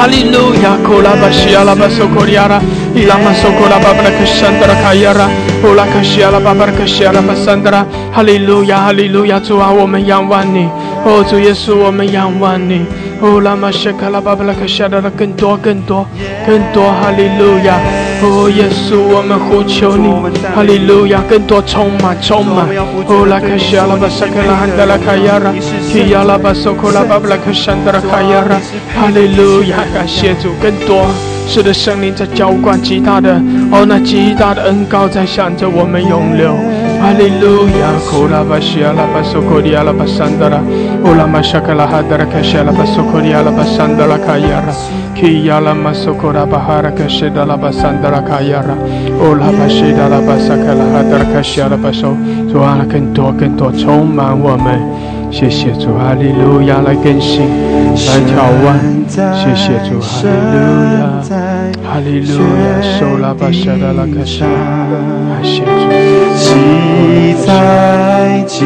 S1: 哈利路亚，库拉巴西阿拉巴索库里亚拉，伊拉马索库拉巴巴拉克山德拉卡亚拉，乌拉克西阿拉巴巴拉克西阿拉巴山德拉。哈利路亚，哈利路亚，主啊，我们仰望你，哦，主耶稣，我们仰望你，哦，拉马西卡拉巴巴拉克西阿拉，更多，更多，更多，哈利路亚。哦，耶稣，我们呼求你，哈利路亚！更多充满，充满。哦，拉克西阿拉巴萨克拉汉德拉卡亚拉，提亚拉巴索库拉巴布拉克山德拉卡亚拉，哈利路亚！感谢主，更多，是的，圣灵在浇灌极大的，哦，那极大的恩膏在向着我们涌流。哈利路亚，库拉巴西阿拉巴索库里阿拉巴山德拉，乌拉马沙克拉哈德拉克西阿拉巴索库里阿拉巴山德拉卡亚拉。Kiyala masokora bahara kashida la basandara kayara. Ola bashida la basakala hadara kashara baso. 主啊，更多更多充满我们，谢谢主，哈利路亚来更新，来眺望，谢谢主，哈利路亚，哈利路亚，手拉巴沙达拉卡沙，感谢主。
S2: 记在记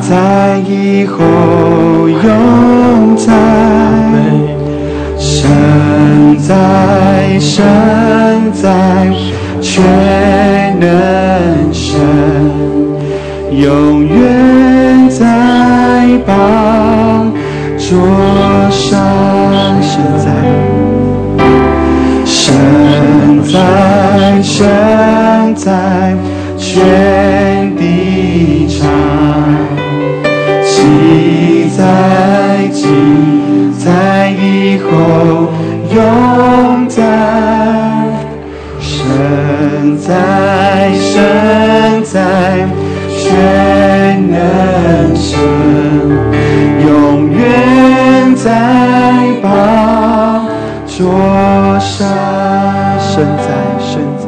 S2: 在以后永在。神在，神在，全能神，永远在宝座上。神在，在生在全地上，记在记在以后永在，生在生在全能神，永远在宝座上，生在生在。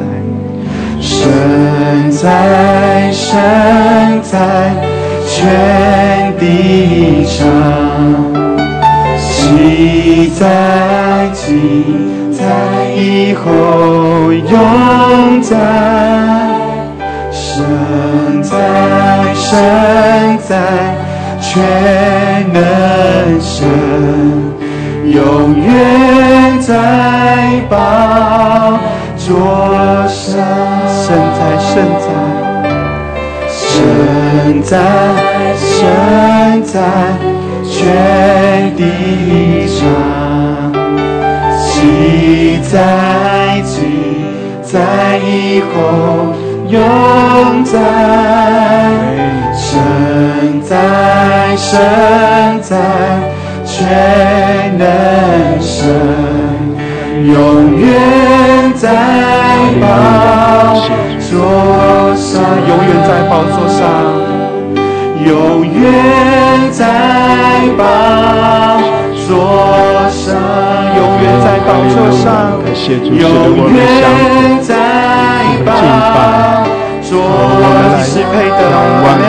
S2: 生在生在全地上，记在记在以后永在，生在生在全能神，永远在宝座上，生在生在。生在生在全地上，记在记在以后永在，生在生在全能神，永远在宝座上，永远在宝座上，永远在宝座上，永远在宝座上，座你是配的，阿门。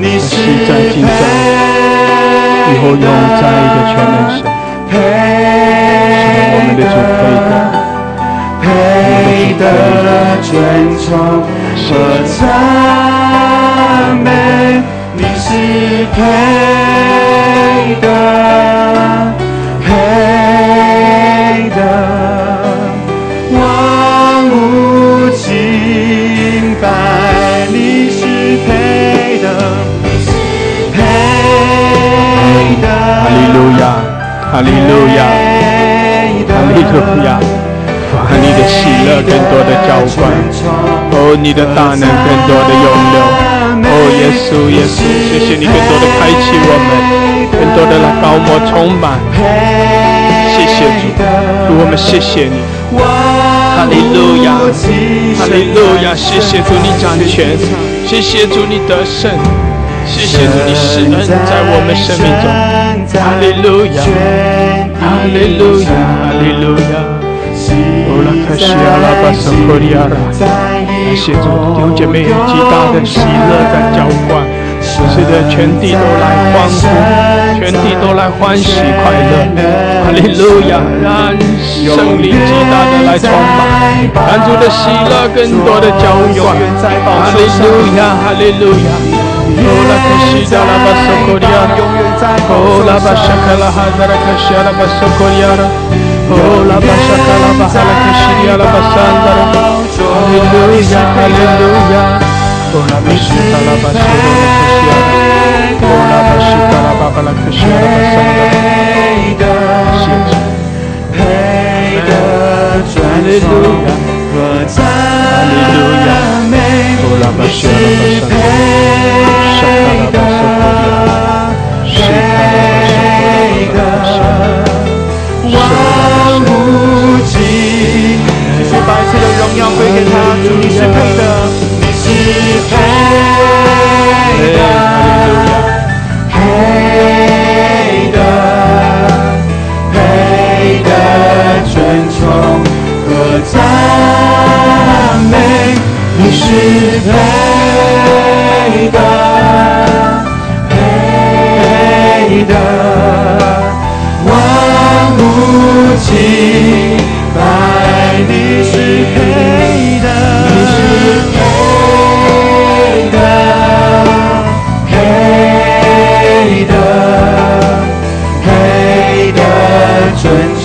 S2: 你是
S1: 在今在
S2: 配
S1: 以后永在的全能神，
S2: 配
S1: 我们的主配的。
S2: 配的尊崇和赞美，你是配的，你的
S1: 大能更多的拥有，哦，耶稣，耶稣，谢谢你更多的开启我们，更多的来高摩充满，谢谢主，主我们谢谢你，哈利路亚，哈利路亚，谢谢主你掌权，谢谢主你得胜，谢谢主你施恩在我们生命中，哈利路亚，哈利路亚，哈利路亚。哦，拉卡西阿拉巴索科利亚拉，感谢主，弟兄姐妹有极大的喜乐在浇灌，使得全地都来欢呼，全地都来欢喜快乐。哈利路亚，让圣灵极大的来充满，让主的喜乐更多的浇灌。哈利路亚，哈利路亚。哦，拉卡西阿拉巴索科利亚拉，哦，拉巴沙卡拉哈达拉卡西阿拉巴索科利亚拉。Oh, la bashaka la bahala kashiria la basandara. Hallelujah, Hallelujah. Con la visita la basura la cristiana. Con la basura la baba la cristiana pasando. Aleluya, aleluya. Con la basura la
S2: pasando. Shakara basura. 给他，主你是配的，你是配的，配的，配的尊崇和赞美，你是配的，配的。万物敬拜，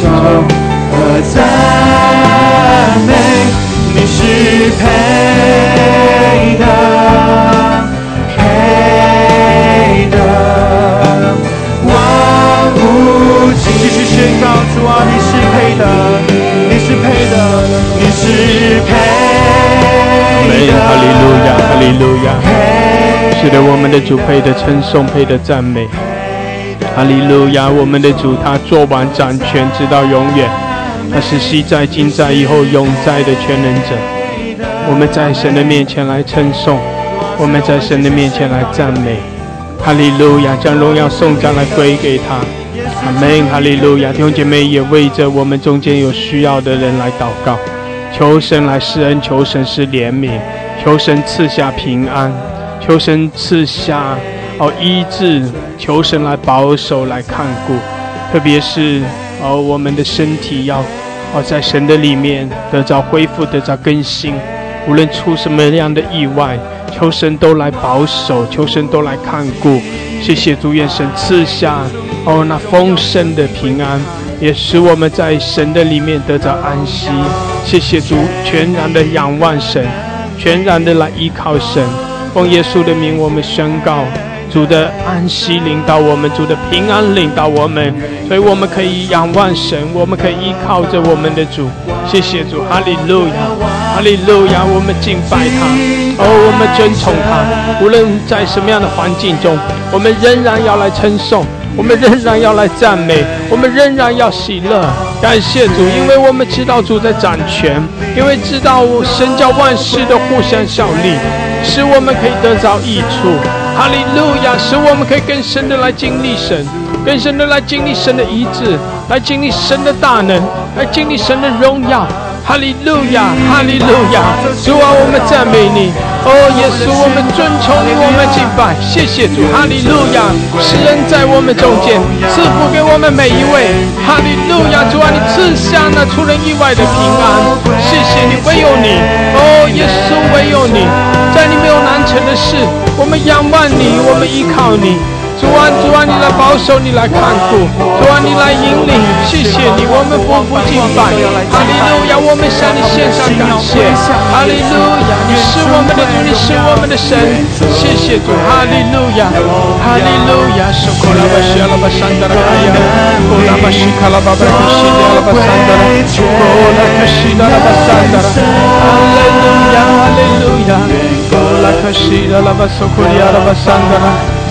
S2: 尊崇和赞美，你是配的，配的。万物继续宣告主。啊，你是配的，你是配的，你是
S1: 门，哈利路亚，哈利路亚。是的，我们的主。配的称颂，配的赞美。哈利路亚，我们的主他做完掌权，直到永远。他是昔在、今在、以后永在的全能者。我们在神的面前来称颂，我们在神的面前来赞美。哈利路亚，将荣耀颂赞来归给他。阿门，哈利路亚。弟兄姐妹也为着我们中间有需要的人来祷告，求神来施恩，求神施怜悯，求神赐下平安，求神赐下哦医治，求神来保守来看顾，特别是哦我们的身体要哦在神的里面得着恢复，得着更新，无论出什么样的意外。求神都来保守，求神都来看顾。谢谢主，愿神赐下哦那丰盛的平安，也使我们在神的里面得着安息。谢谢主，全然的仰望神，全然的来依靠神。奉耶稣的名，我们宣告主的安息领导我们，主的平安领导我们，所以我们可以仰望神，我们可以依靠着我们的主。谢谢主，哈利路亚，哈利路亚，我们敬拜他。哦，我们尊崇他，无论在什么样的环境中，我们仍然要来称颂，我们仍然要来赞美，我们仍然要喜乐，感谢主，因为我们知道主在掌权，因为知道神叫万事都互相效力，使我们可以得着益处。哈利路亚，使我们可以更深的来经历神，更深的来经历神的医治，来经历神的大能，来经历神的荣耀。哈利路亚，哈利路亚，主啊，我们赞美你，哦，耶稣，我们尊崇你，我们敬拜，谢谢主，哈利路亚，施恩在我们中间，赐福给我们每一位，哈利路亚，主啊，你赐下那出人意外的平安，谢谢你，唯有你，哦，耶稣，唯有你，在你没有难成的事，我们仰望你，我们依靠你。主啊，主啊，你来保守，你来看顾，主啊，你来引领，谢谢你，我们匍匐敬拜，哈利路亚，我们向你献上感谢，哈利路亚，你是我们的主，你是我们的神，谢谢主，哈利路亚，哈利路亚，是库拉巴西阿拉巴山达拉卡亚，库拉巴西卡拉巴巴克西的阿拉巴山达拉，库拉克西的阿拉巴山达拉，哈利路亚，哈利路亚，库拉克西的阿拉巴苏库里阿拉巴山达拉。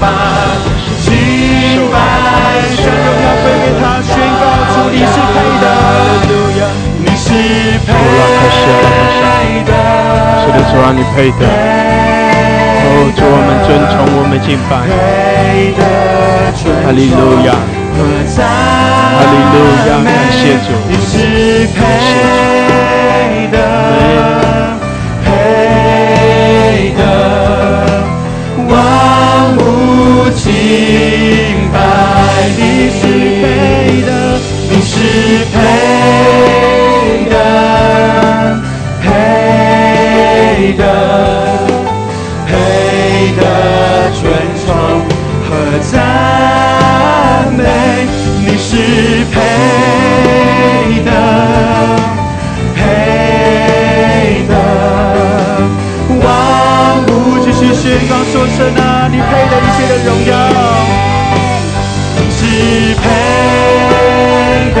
S1: 吧记忆如秋千反复在脑海你是陪伴陪陪陪伴陪伴我在每一次醒来我们每一次醒来陪伴我在每一次醒来陪伴我在每一次醒来陪伴清白。你是配的，你是配的，配的，配的尊崇和赞美。你是配宣告说声啊，你配得一切的荣耀。是配的，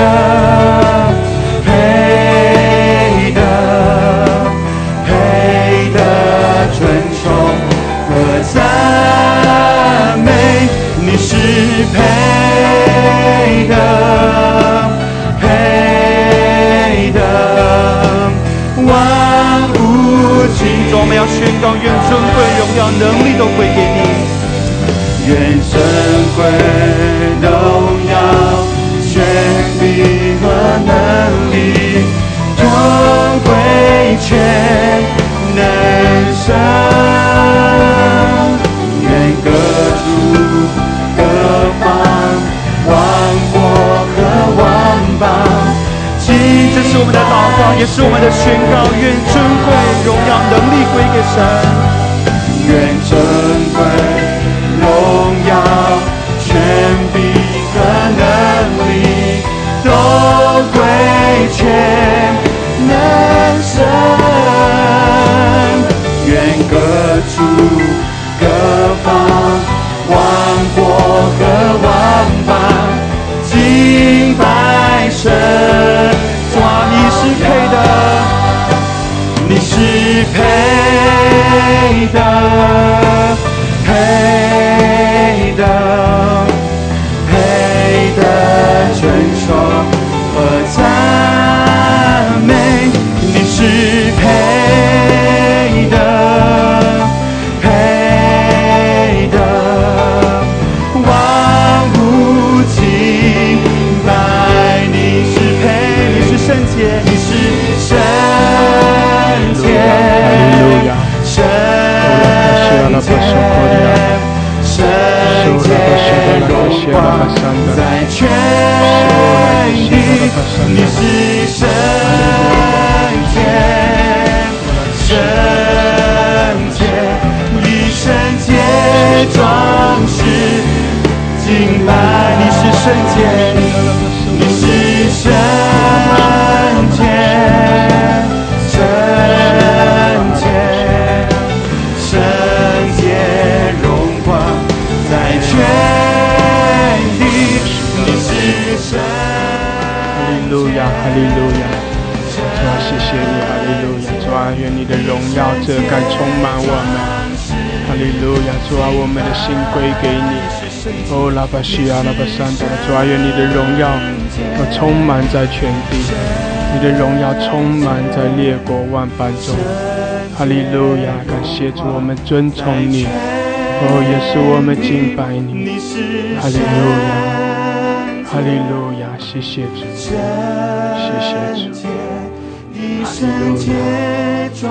S1: 充满在全地，你的荣耀充满在列国万邦中。哈利路亚，感谢主，我们尊崇你，哦，也是我们敬拜你。哈利路亚，哈利路亚，谢谢主，谢谢主，哈利路亚，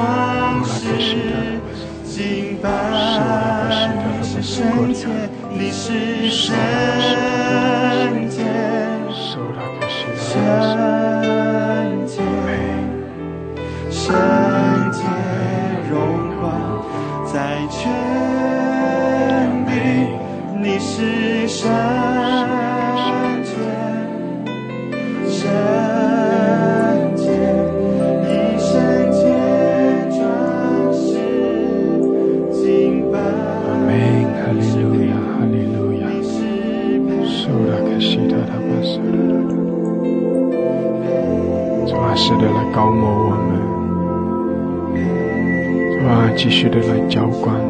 S1: 我们来的。敬拜，是我的的你是圣洁，你是圣洁，受他圣洁，圣洁融化在全地，你是。光。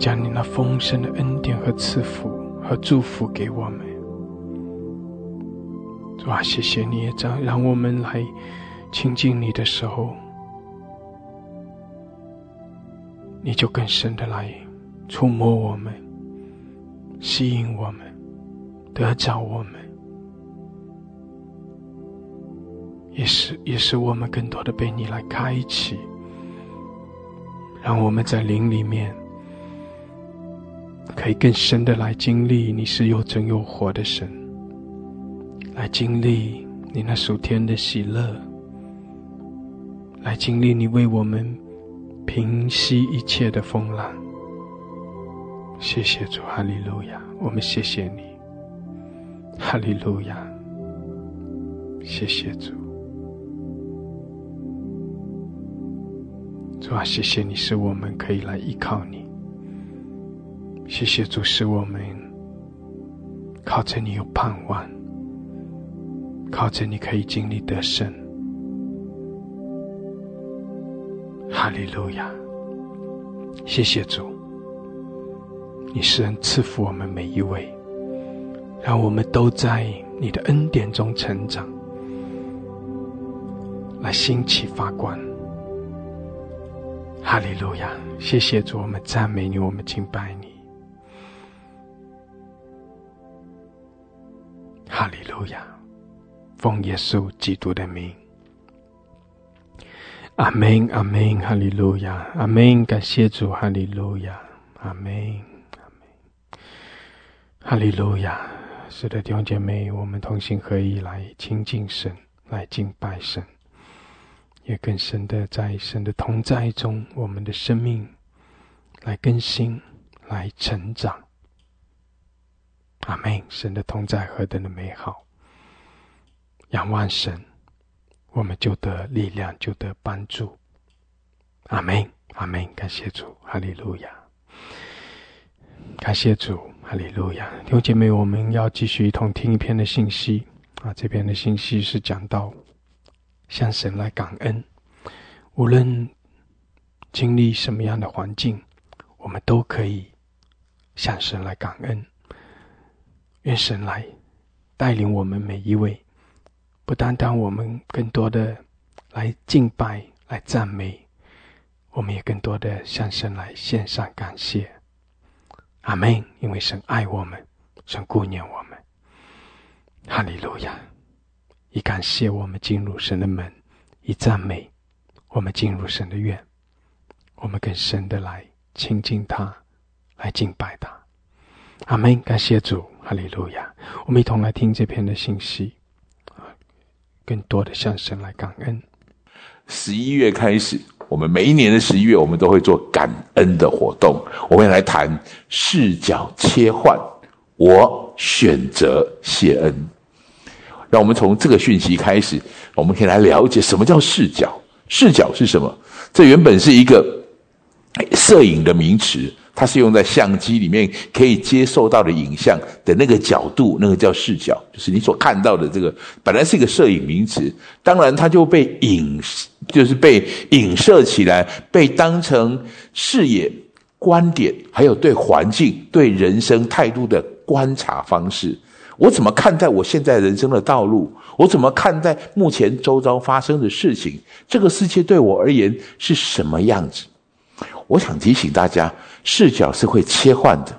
S1: 将你那丰盛的恩典和赐福和祝福给我们。主啊，谢谢你，让让我们来亲近你的时候，你就更深的来触摸我们，吸引我们，得着我们。也是，也是我们更多的被你来开启，让我们在灵里面可以更深的来经历你是又真又活的神，来经历你那属天的喜乐，来经历你为我们。平息一切的风浪，谢谢主，哈利路亚！我们谢谢你，哈利路亚！谢谢主，主啊，谢谢你，使我们可以来依靠你。谢谢主，使我们靠着你有盼望，靠着你可以经历得胜。哈利路亚！谢谢主，你是人赐福我们每一位，让我们都在你的恩典中成长，来兴起发光。哈利路亚！谢谢主，我们赞美你，我们敬拜你。哈利路亚！奉耶稣基督的名。阿门，阿门，哈利路亚，阿门，感谢主，哈利路亚，阿门，阿门，哈利路亚。是的，弟兄姐妹，我们同心合一来亲近神，来敬拜神，也更深的在神的同在中，我们的生命来更新，来成长。阿门，神的同在何等的美好！仰望神。我们就得力量，就得帮助。阿门，阿门，感谢主，哈利路亚！感谢主，哈利路亚！弟兄姐妹，我们要继续一同听一篇的信息啊。这篇的信息是讲到向神来感恩，无论经历什么样的环境，我们都可以向神来感恩。愿神来带领我们每一位。不单单我们更多的来敬拜、来赞美，我们也更多的向神来献上感谢。阿门！因为神爱我们，神顾念我们。哈利路亚！以感谢我们进入神的门，以赞美我们进入神的院，我们更深的来亲近他，来敬拜他。阿门！感谢主，哈利路亚！我们一同来听这篇的信息。更多的向神来感恩。
S3: 十一月开始，我们每一年的十一月，我们都会做感恩的活动。我们来谈视角切换，我选择谢恩。让我们从这个讯息开始，我们可以来了解什么叫视角。视角是什么？这原本是一个摄影的名词。它是用在相机里面可以接受到的影像的那个角度，那个叫视角，就是你所看到的这个本来是一个摄影名词，当然它就被影，就是被影射起来，被当成视野、观点，还有对环境、对人生态度的观察方式。我怎么看待我现在人生的道路？我怎么看待目前周遭发生的事情？这个世界对我而言是什么样子？我想提醒大家。视角是会切换的，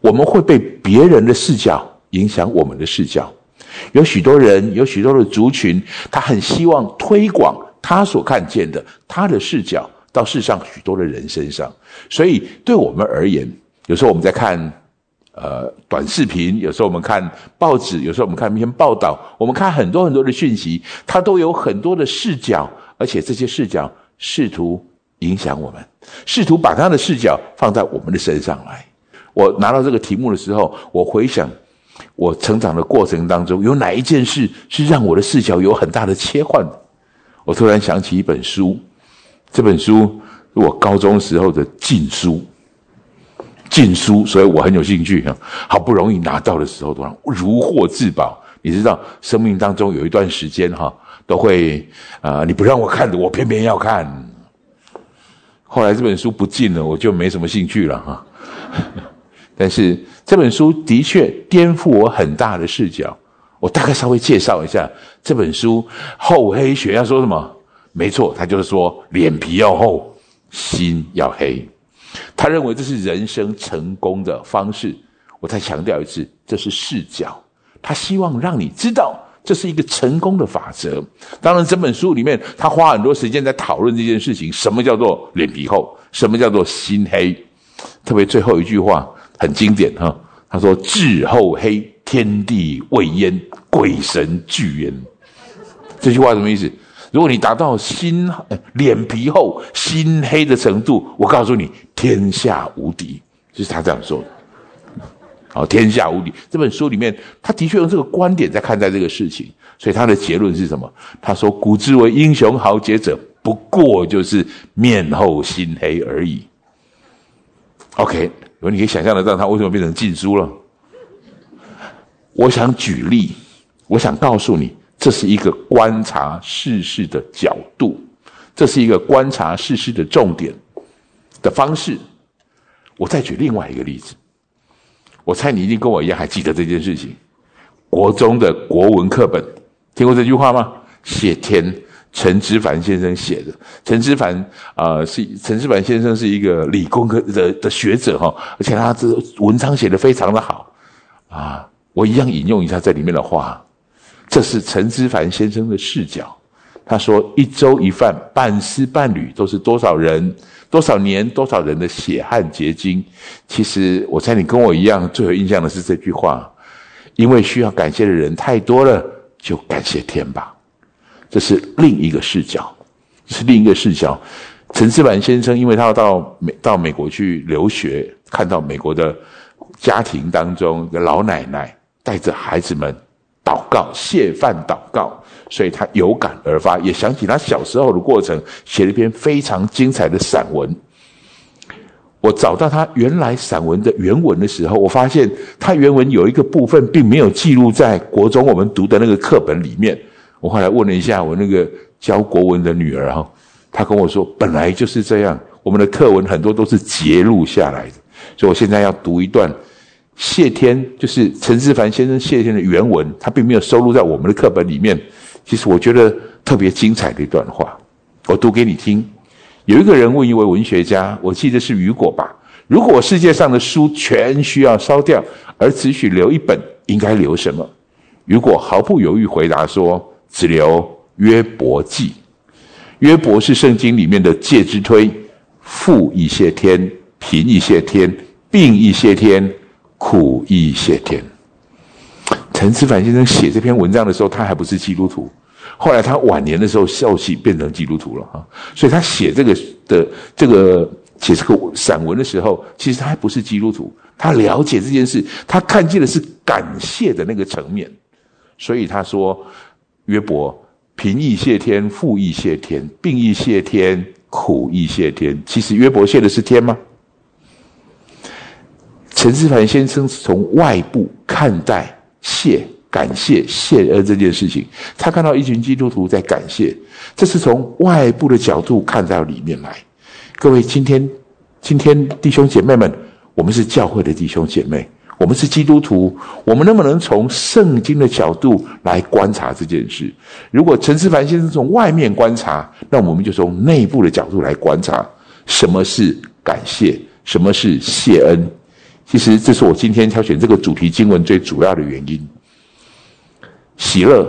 S3: 我们会被别人的视角影响我们的视角。有许多人，有许多的族群，他很希望推广他所看见的他的视角到世上许多的人身上。所以，对我们而言，有时候我们在看呃短视频，有时候我们看报纸，有时候我们看一篇报道，我们看很多很多的讯息，它都有很多的视角，而且这些视角试图。影响我们，试图把他的视角放在我们的身上来。我拿到这个题目的时候，我回想我成长的过程当中，有哪一件事是让我的视角有很大的切换的？我突然想起一本书，这本书是我高中时候的禁书，禁书，所以我很有兴趣啊。好不容易拿到的时候，突然如获至宝。你知道，生命当中有一段时间哈，都会啊，你不让我看的，我偏偏要看。后来这本书不进了，我就没什么兴趣了哈。[LAUGHS] 但是这本书的确颠覆我很大的视角。我大概稍微介绍一下这本书。厚黑学要说什么？没错，他就是说脸皮要厚，心要黑。他认为这是人生成功的方式。我再强调一次，这是视角。他希望让你知道，这是一个成功的法则。当然，整本书里面，他花很多时间在讨论这件事情：什么叫做脸皮厚？什么叫做心黑？特别最后一句话很经典哈，他说：“智厚黑，天地未焉，鬼神俱焉。”这句话什么意思？如果你达到心脸皮厚、心黑的程度，我告诉你，天下无敌。就是他这样说的。好，天下无敌。这本书里面，他的确用这个观点在看待这个事情，所以他的结论是什么？他说：“古之为英雄豪杰者，不过就是面厚心黑而已。” OK，如你可以想象得到，他为什么变成禁书了？我想举例，我想告诉你，这是一个观察世事的角度，这是一个观察世事的重点的方式。我再举另外一个例子。我猜你一定跟我一样还记得这件事情。国中的国文课本听过这句话吗？谢天，陈之凡先生写的。陈之凡啊，是陈之凡先生是一个理工科的的学者哈，而且他这文章写的非常的好啊。我一样引用一下这里面的话，这是陈之凡先生的视角。他说：“一粥一饭，半丝半缕，都是多少人。”多少年多少人的血汗结晶？其实我猜你跟我一样，最有印象的是这句话，因为需要感谢的人太多了，就感谢天吧。这是另一个视角，是另一个视角。陈思凡先生，因为他要到美到美国去留学，看到美国的家庭当中的老奶奶带着孩子们祷告谢饭祷告。所以他有感而发，也想起他小时候的过程，写了一篇非常精彩的散文。我找到他原来散文的原文的时候，我发现他原文有一个部分并没有记录在国中我们读的那个课本里面。我后来问了一下我那个教国文的女儿哈，她跟我说本来就是这样，我们的课文很多都是截录下来的。所以我现在要读一段谢天，就是陈思凡先生谢天的原文，他并没有收录在我们的课本里面。其实我觉得特别精彩的一段话，我读给你听。有一个人问一位文学家，我记得是雨果吧？如果世界上的书全需要烧掉，而只许留一本，应该留什么？雨果毫不犹豫回答说：“只留约伯记。约伯是圣经里面的介之推，富一些天，贫一些天，病一些天，苦一些天。”陈思凡先生写这篇文章的时候，他还不是基督徒。后来他晚年的时候受洗变成基督徒了哈，所以他写这个的这个写这个散文的时候，其实他还不是基督徒。他了解这件事，他看见的是感谢的那个层面。所以他说：“约伯贫亦谢天，富亦谢天，病亦谢天，苦亦谢天。”其实约伯谢的是天吗？陈思凡先生从外部看待。谢，感谢，谢恩这件事情，他看到一群基督徒在感谢，这是从外部的角度看到里面来。各位，今天，今天弟兄姐妹们，我们是教会的弟兄姐妹，我们是基督徒，我们能不能从圣经的角度来观察这件事？如果陈思凡先生从外面观察，那我们就从内部的角度来观察，什么是感谢，什么是谢恩。其实，这是我今天挑选这个主题经文最主要的原因。喜乐、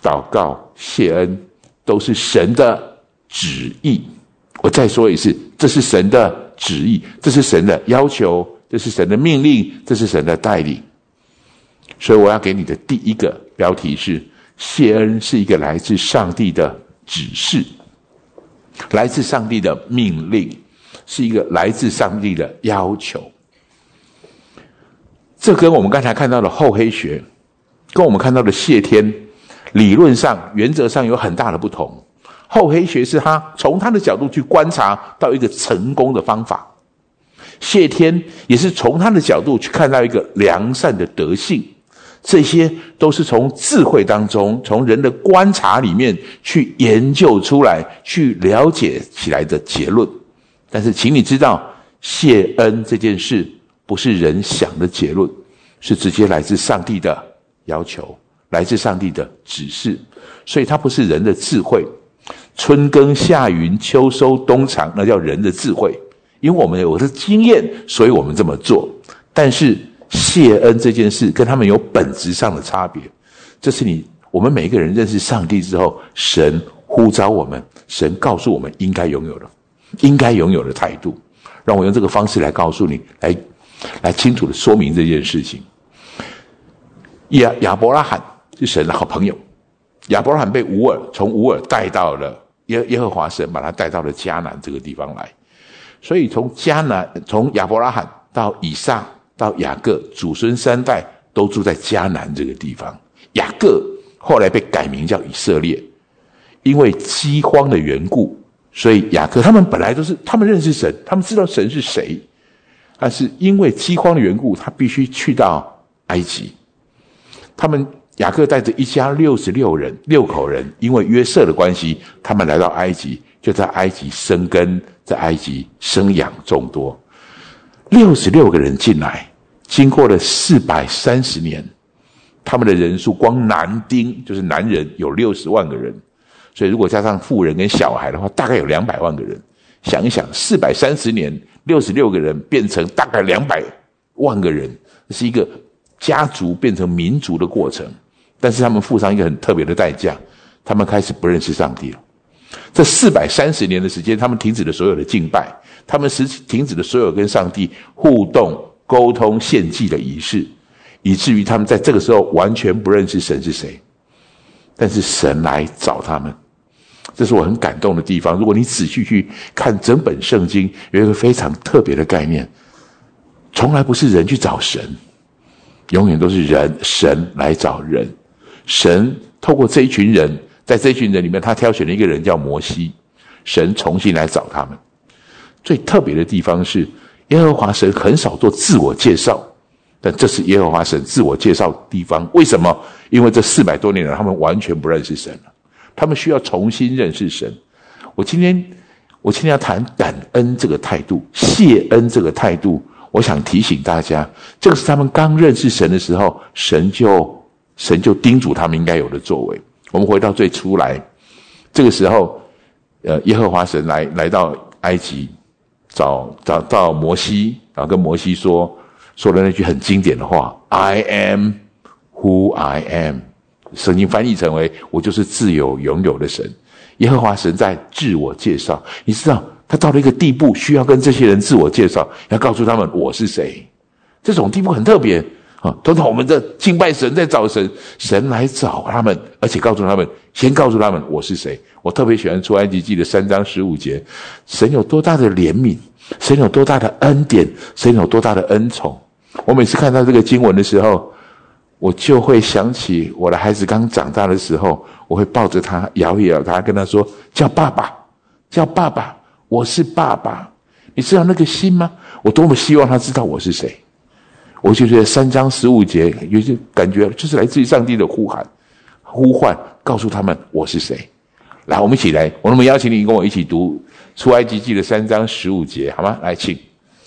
S3: 祷告、谢恩，都是神的旨意。我再说一次，这是神的旨意，这是神的要求，这是神的命令，这是神的带领。所以，我要给你的第一个标题是：谢恩是一个来自上帝的指示，来自上帝的命令，是一个来自上帝的要求。这跟我们刚才看到的厚黑学，跟我们看到的谢天，理论上、原则上有很大的不同。厚黑学是他从他的角度去观察到一个成功的方法，谢天也是从他的角度去看到一个良善的德性。这些都是从智慧当中、从人的观察里面去研究出来、去了解起来的结论。但是，请你知道，谢恩这件事。不是人想的结论，是直接来自上帝的要求，来自上帝的指示，所以它不是人的智慧。春耕夏耘秋收冬藏，那叫人的智慧，因为我们有的经验，所以我们这么做。但是谢恩这件事跟他们有本质上的差别。这是你我们每一个人认识上帝之后，神呼召我们，神告诉我们应该拥有的，应该拥有的态度。让我用这个方式来告诉你，来来清楚的说明这件事情。亚亚伯拉罕是神的好朋友，亚伯拉罕被乌尔从乌尔带到了耶耶和华神把他带到了迦南这个地方来，所以从迦南从亚伯拉罕到以撒到雅各祖孙三代都住在迦南这个地方。雅各后来被改名叫以色列，因为饥荒的缘故，所以雅各他们本来都是他们认识神，他们知道神是谁，但是因为饥荒的缘故，他必须去到埃及。他们雅各带着一家六十六人六口人，因为约瑟的关系，他们来到埃及，就在埃及生根，在埃及生养众多。六十六个人进来，经过了四百三十年，他们的人数光男丁就是男人有六十万个人，所以如果加上妇人跟小孩的话，大概有两百万个人。想一想，四百三十年，六十六个人变成大概两百万个人，是一个。家族变成民族的过程，但是他们付上一个很特别的代价，他们开始不认识上帝了。这四百三十年的时间，他们停止了所有的敬拜，他们是停止了所有跟上帝互动、沟通、献祭的仪式，以至于他们在这个时候完全不认识神是谁。但是神来找他们，这是我很感动的地方。如果你仔细去看整本圣经，有一个非常特别的概念，从来不是人去找神。永远都是人神来找人，神透过这一群人，在这一群人里面，他挑选了一个人叫摩西，神重新来找他们。最特别的地方是，耶和华神很少做自我介绍，但这是耶和华神自我介绍地方。为什么？因为这四百多年来，他们完全不认识神了，他们需要重新认识神。我今天，我今天要谈感恩这个态度，谢恩这个态度。我想提醒大家，这个是他们刚认识神的时候，神就神就叮嘱他们应该有的作为。我们回到最初来，这个时候，呃，耶和华神来来到埃及，找找到摩西，然后跟摩西说说了那句很经典的话：“I am who I am。”圣经翻译成为“我就是自由拥有的神”。耶和华神在自我介绍，你知道。他到了一个地步，需要跟这些人自我介绍，要告诉他们我是谁。这种地步很特别啊！通常我们的敬拜神，在找神，神来找他们，而且告诉他们，先告诉他们我是谁。我特别喜欢出埃及记的三章十五节，神有多大的怜悯，神有多大的恩典，神有多大的恩宠。我每次看到这个经文的时候，我就会想起我的孩子刚长大的时候，我会抱着他，摇一摇他，跟他说：“叫爸爸，叫爸爸。”我是爸爸，你知道那个心吗？我多么希望他知道我是谁。我就觉得三章十五节有些感觉，就是来自于上帝的呼喊、呼唤，告诉他们我是谁。来，我们一起来，我那么邀请你跟我一起读出埃及记的三章十五节，好吗？来，请。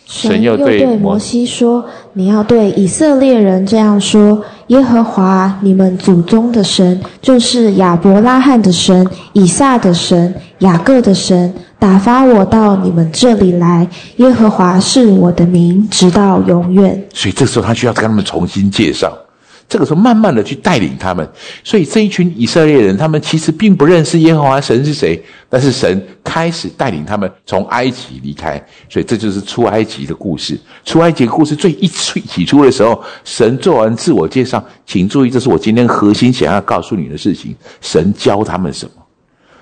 S4: 神又对摩西说：“你要对以色列人这样说：耶和华你们祖宗的神，就是亚伯拉罕的神、以撒的神、雅各的神。”打发我到你们这里来，耶和华是我的名，直到永远。
S3: 所以这时候他需要跟他们重新介绍，这个时候慢慢的去带领他们。所以这一群以色列人，他们其实并不认识耶和华神是谁，但是神开始带领他们从埃及离开。所以这就是出埃及的故事。出埃及故事最一最起初的时候，神做完自我介绍，请注意，这是我今天核心想要告诉你的事情。神教他们什么？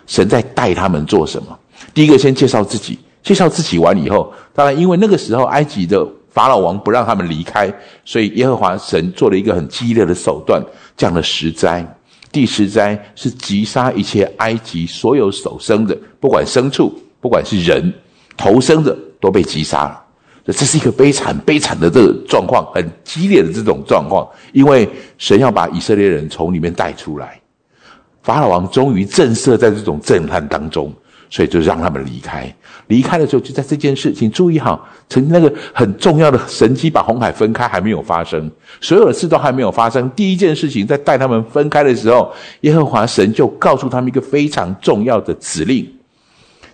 S3: 神在带他们做什么？第一个先介绍自己，介绍自己完以后，当然因为那个时候埃及的法老王不让他们离开，所以耶和华神做了一个很激烈的手段，降了十灾。第十灾是击杀一切埃及所有手生的，不管牲畜，不管是人，头生的都被击杀了。这是一个悲惨悲惨的这个状况，很激烈的这种状况，因为神要把以色列人从里面带出来，法老王终于震慑在这种震撼当中。所以就让他们离开，离开的时候就在这件事情注意好，曾经那个很重要的神迹把红海分开还没有发生，所有的事都还没有发生。第一件事情在带他们分开的时候，耶和华神就告诉他们一个非常重要的指令，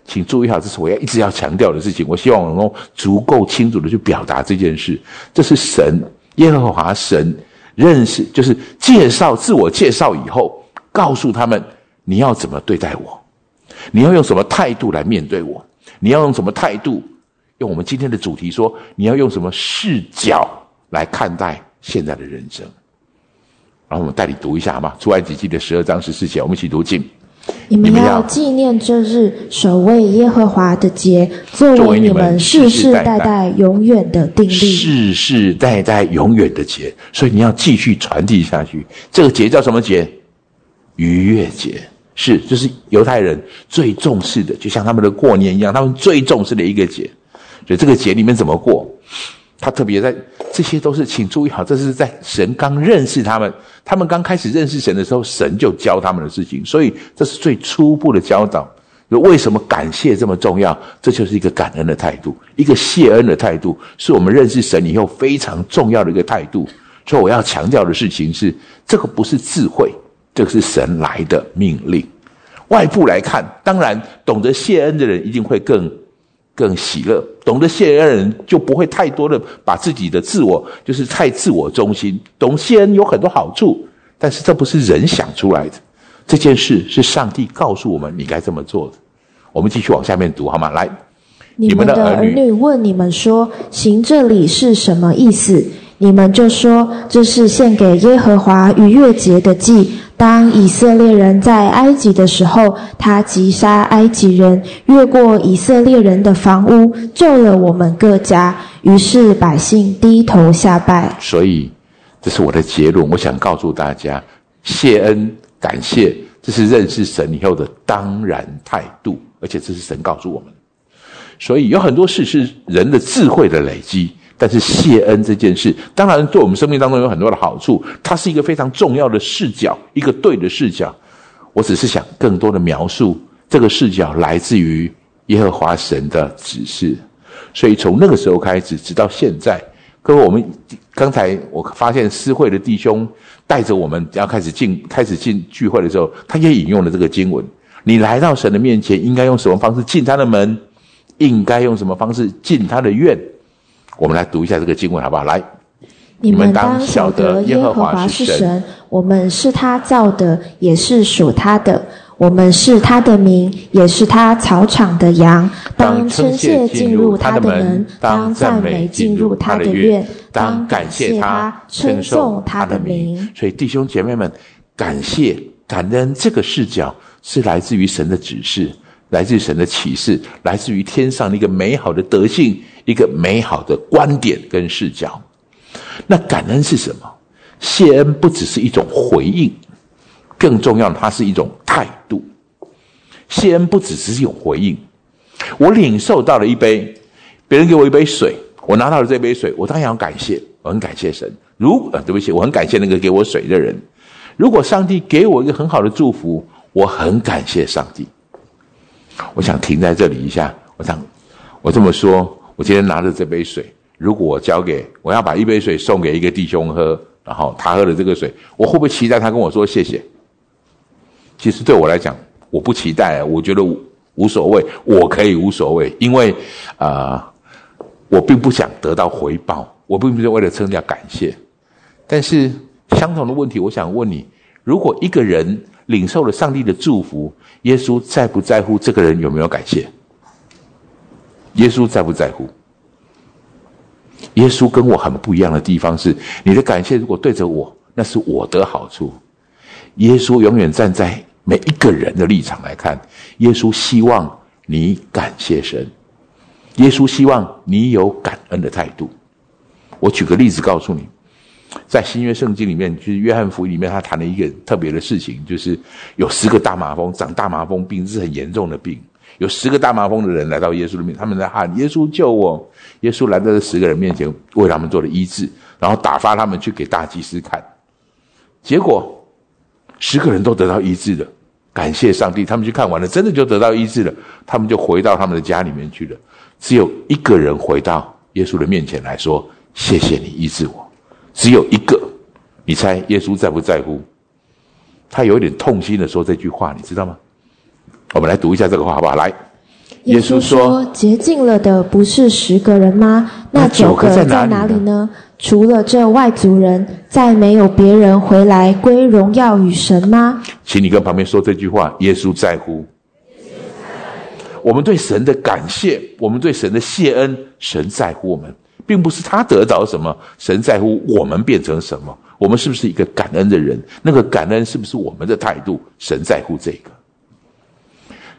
S3: 请注意好，这是我要一直要强调的事情。我希望我能够足够清楚的去表达这件事。这是神耶和华神认识，就是介绍自我介绍以后，告诉他们你要怎么对待我，你要用什么态度来面对我，你要用什么态度？用我们今天的主题说，你要用什么视角来看待现在的人生？然后我们带你读一下好吗？出埃及记的十二章十四节，我们一起读经。
S4: 你们要纪念这日，守卫耶和华的节，作为你们世世代代永远的定力。
S3: 世世代代永远的节，所以你要继续传递下去。这个节叫什么节？逾越节，是就是犹太人最重视的，就像他们的过年一样，他们最重视的一个节。所以这个节里面怎么过？他特别在，这些都是，请注意好，这是在神刚认识他们，他们刚开始认识神的时候，神就教他们的事情，所以这是最初步的教导。为什么感谢这么重要？这就是一个感恩的态度，一个谢恩的态度，是我们认识神以后非常重要的一个态度。所以我要强调的事情是，这个不是智慧，这个是神来的命令。外部来看，当然懂得谢恩的人一定会更。更喜乐，懂得谢恩的人就不会太多的把自己的自我就是太自我中心。懂谢恩有很多好处，但是这不是人想出来的，这件事是上帝告诉我们你该这么做的。我们继续往下面读好吗？来，
S4: 你们的儿女问你们说：“行这里是什么意思？”你们就说：“这是献给耶和华逾越节的祭。”当以色列人在埃及的时候，他击杀埃及人，越过以色列人的房屋，救了我们各家。于是百姓低头下拜。
S3: 所以，这是我的结论。我想告诉大家，谢恩感谢，这是认识神以后的当然态度，而且这是神告诉我们。所以，有很多事是人的智慧的累积。但是谢恩这件事，当然对我们生命当中有很多的好处。它是一个非常重要的视角，一个对的视角。我只是想更多的描述这个视角来自于耶和华神的指示。所以从那个时候开始，直到现在，各位，我们刚才我发现私会的弟兄带着我们要开始进开始进聚会的时候，他也引用了这个经文：你来到神的面前，应该用什么方式进他的门？应该用什么方式进他的院？我们来读一下这个经文，好不好？来，
S4: 你们当晓得耶和华是神，我们是他造的，也是属他的。我们是他的名，也是他草场的羊。当称谢进入他的门，当赞美进入他的院，当感谢他，称颂他的名。
S3: 所以，弟兄姐妹们，感谢、感恩这个视角是来自于神的指示，来自神的启示，来自于天上的一个美好的德性。一个美好的观点跟视角，那感恩是什么？谢恩不只是一种回应，更重要，它是一种态度。谢恩不只是一种回应，我领受到了一杯，别人给我一杯水，我拿到了这杯水，我当然要感谢，我很感谢神。如呃，对不起，我很感谢那个给我水的人。如果上帝给我一个很好的祝福，我很感谢上帝。我想停在这里一下，我想我这么说。我今天拿着这杯水，如果我交给我要把一杯水送给一个弟兄喝，然后他喝了这个水，我会不会期待他跟我说谢谢？其实对我来讲，我不期待，我觉得无所谓，我可以无所谓，因为啊，我并不想得到回报，我并不是为了称叫感谢。但是相同的问题，我想问你：如果一个人领受了上帝的祝福，耶稣在不在乎这个人有没有感谢？耶稣在不在乎？耶稣跟我很不一样的地方是，你的感谢如果对着我，那是我的好处。耶稣永远站在每一个人的立场来看，耶稣希望你感谢神，耶稣希望你有感恩的态度。我举个例子告诉你，在新约圣经里面，就是约翰福音里面，他谈了一个特别的事情，就是有十个大麻风，长大麻风病是很严重的病。有十个大麻风的人来到耶稣的面他们在喊：“耶稣救我！”耶稣来到这十个人面前，为他们做了医治，然后打发他们去给大祭司看。结果十个人都得到医治了，感谢上帝！他们去看完了，真的就得到医治了。他们就回到他们的家里面去了。只有一个人回到耶稣的面前来说：“谢谢你医治我。”只有一个，你猜耶稣在不在乎？他有一点痛心的说这句话，你知道吗？我们来读一下这个话好不好？来，
S4: 耶稣说：“洁净了的不是十个人吗？那九个在哪里呢？除了这外族人，再没有别人回来归荣耀与神吗？”
S3: 请你跟旁边说这句话：耶稣在乎。我们对神的感谢，我们对神的谢恩，神在乎我们，并不是他得到什么，神在乎我们变成什么。我们是不是一个感恩的人？那个感恩是不是我们的态度？神在乎这个。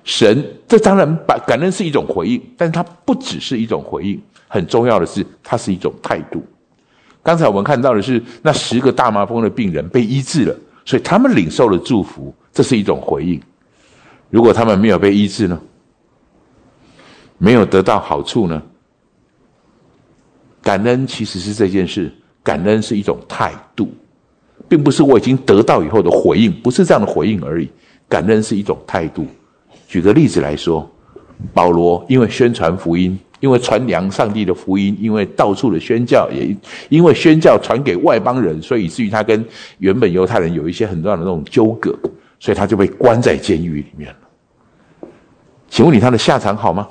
S3: 神，这当然把感恩是一种回应，但是它不只是一种回应，很重要的是，它是一种态度。刚才我们看到的是那十个大麻风的病人被医治了，所以他们领受了祝福，这是一种回应。如果他们没有被医治呢？没有得到好处呢？感恩其实是这件事，感恩是一种态度，并不是我已经得到以后的回应，不是这样的回应而已。感恩是一种态度。举个例子来说，保罗因为宣传福音，因为传扬上帝的福音，因为到处的宣教，也因为宣教传给外邦人，所以以至于他跟原本犹太人有一些很重要的那种纠葛，所以他就被关在监狱里面了。请问你他的下场好吗？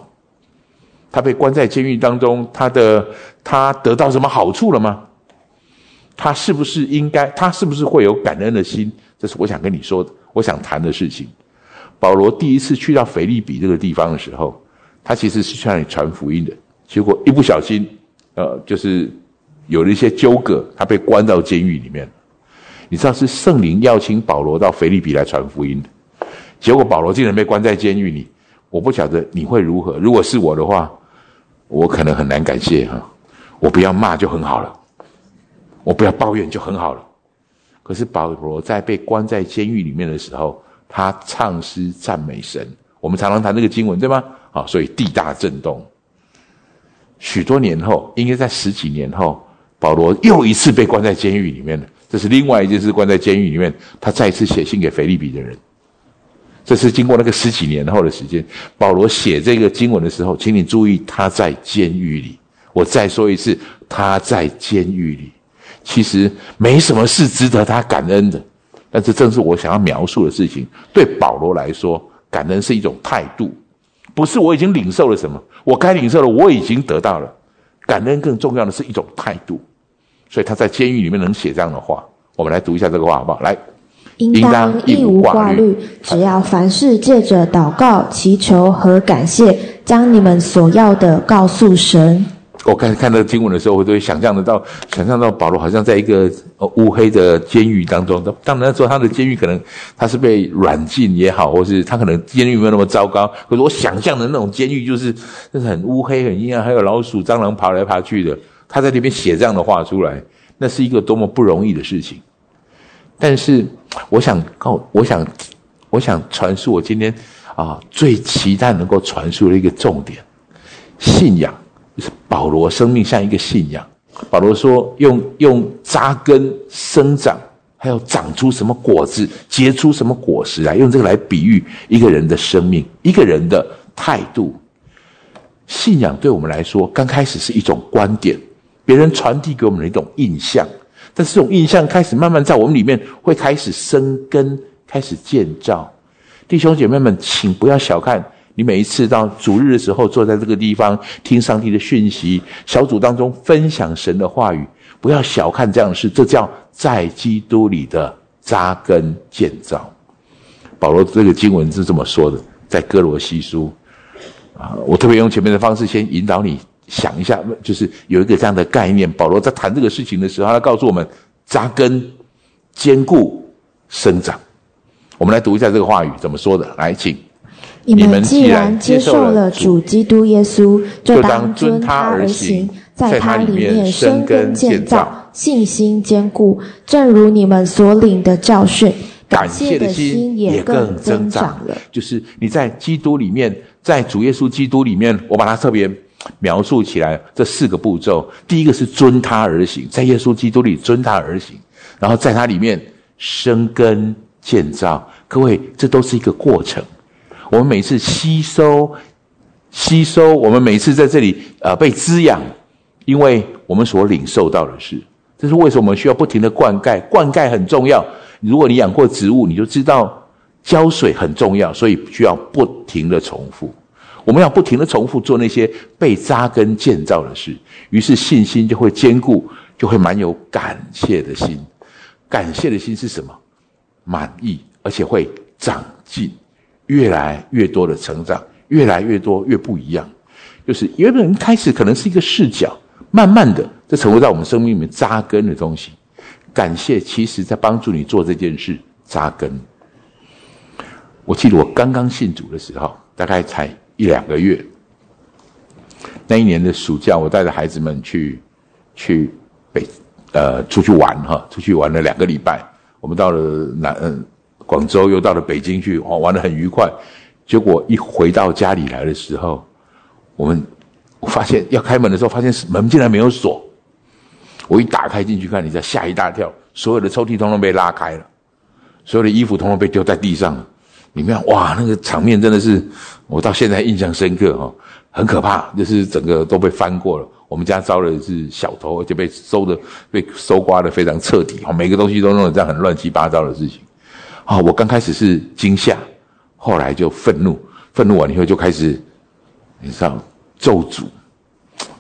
S3: 他被关在监狱当中，他的他得到什么好处了吗？他是不是应该？他是不是会有感恩的心？这是我想跟你说的，我想谈的事情。保罗第一次去到腓利比这个地方的时候，他其实是去那里传福音的。结果一不小心，呃，就是有了一些纠葛，他被关到监狱里面。你知道是圣灵邀请保罗到腓利比来传福音的，结果保罗竟然被关在监狱里。我不晓得你会如何。如果是我的话，我可能很难感谢哈。我不要骂就很好了，我不要抱怨就很好了。可是保罗在被关在监狱里面的时候。他唱诗赞美神，我们常常谈这个经文，对吗？好，所以地大震动。许多年后，应该在十几年后，保罗又一次被关在监狱里面了。这是另外一件事，关在监狱里面，他再一次写信给腓利比的人。这是经过那个十几年后的时间，保罗写这个经文的时候，请你注意，他在监狱里。我再说一次，他在监狱里。其实没什么事值得他感恩的。但这正是我想要描述的事情。对保罗来说，感恩是一种态度，不是我已经领受了什么，我该领受的我已经得到了。感恩更重要的是一种态度，所以他在监狱里面能写这样的话。我们来读一下这个话好不好？来，
S4: 应当一无挂虑，只要凡事借着祷告、祈求和感谢，将你们所要的告诉神。
S3: 我刚才看到经文的时候，我都会想象得到，想象到保罗好像在一个乌黑的监狱当中。当然说他的监狱可能他是被软禁也好，或是他可能监狱没有那么糟糕。可是我想象的那种监狱就是，就是很乌黑、很阴暗，还有老鼠、蟑螂爬来爬去的。他在那边写这样的话出来，那是一个多么不容易的事情。但是我想告，我想，我想传述我今天啊最期待能够传述的一个重点：信仰。就是保罗生命像一个信仰。保罗说：“用用扎根生长，还要长出什么果子，结出什么果实来，用这个来比喻一个人的生命，一个人的态度。信仰对我们来说，刚开始是一种观点，别人传递给我们的一种印象。但是这种印象开始慢慢在我们里面会开始生根，开始建造。弟兄姐妹们，请不要小看。”你每一次到主日的时候，坐在这个地方听上帝的讯息，小组当中分享神的话语，不要小看这样的事，这叫在基督里的扎根建造。保罗这个经文是这么说的，在哥罗西书啊，我特别用前面的方式先引导你想一下，就是有一个这样的概念。保罗在谈这个事情的时候，他告诉我们扎根、坚固、生长。我们来读一下这个话语怎么说的，来，请。
S4: 你们既然接受了主基督耶稣，就当遵他而行，在他里面生根建造，信心坚固。正如你们所领的教训，感谢的心也更增长了。
S3: 就是你在基督里面，在主耶稣基督里面，我把它特别描述起来，这四个步骤：第一个是遵他而行，在耶稣基督里遵他而行，然后在他里面生根建造。各位，这都是一个过程。我们每次吸收、吸收，我们每次在这里呃被滋养，因为我们所领受到的是，这是为什么我们需要不停的灌溉？灌溉很重要。如果你养过植物，你就知道浇水很重要，所以需要不停的重复。我们要不停的重复做那些被扎根建造的事，于是信心就会坚固，就会蛮有感谢的心。感谢的心是什么？满意，而且会长进，越来越多的成长，越来越多越不一样。就是原本开始可能是一个视角，慢慢的，这成为在我们生命里面扎根的东西。感谢，其实在帮助你做这件事扎根。我记得我刚刚信主的时候，大概才一两个月。那一年的暑假，我带着孩子们去去北呃出去玩哈，出去玩了两个礼拜。我们到了南嗯广州，又到了北京去，哦，玩的很愉快。结果一回到家里来的时候，我们我发现要开门的时候，发现门竟然没有锁。我一打开进去看，你再吓一大跳，所有的抽屉通通被拉开了，所有的衣服通通被丢在地上了。里面哇，那个场面真的是我到现在印象深刻哈，很可怕，就是整个都被翻过了。我们家招的是小偷，而且被收的被搜刮的非常彻底，哈，每个东西都弄得这样很乱七八糟的事情。啊，我刚开始是惊吓，后来就愤怒，愤怒完以后就开始，你知道咒诅，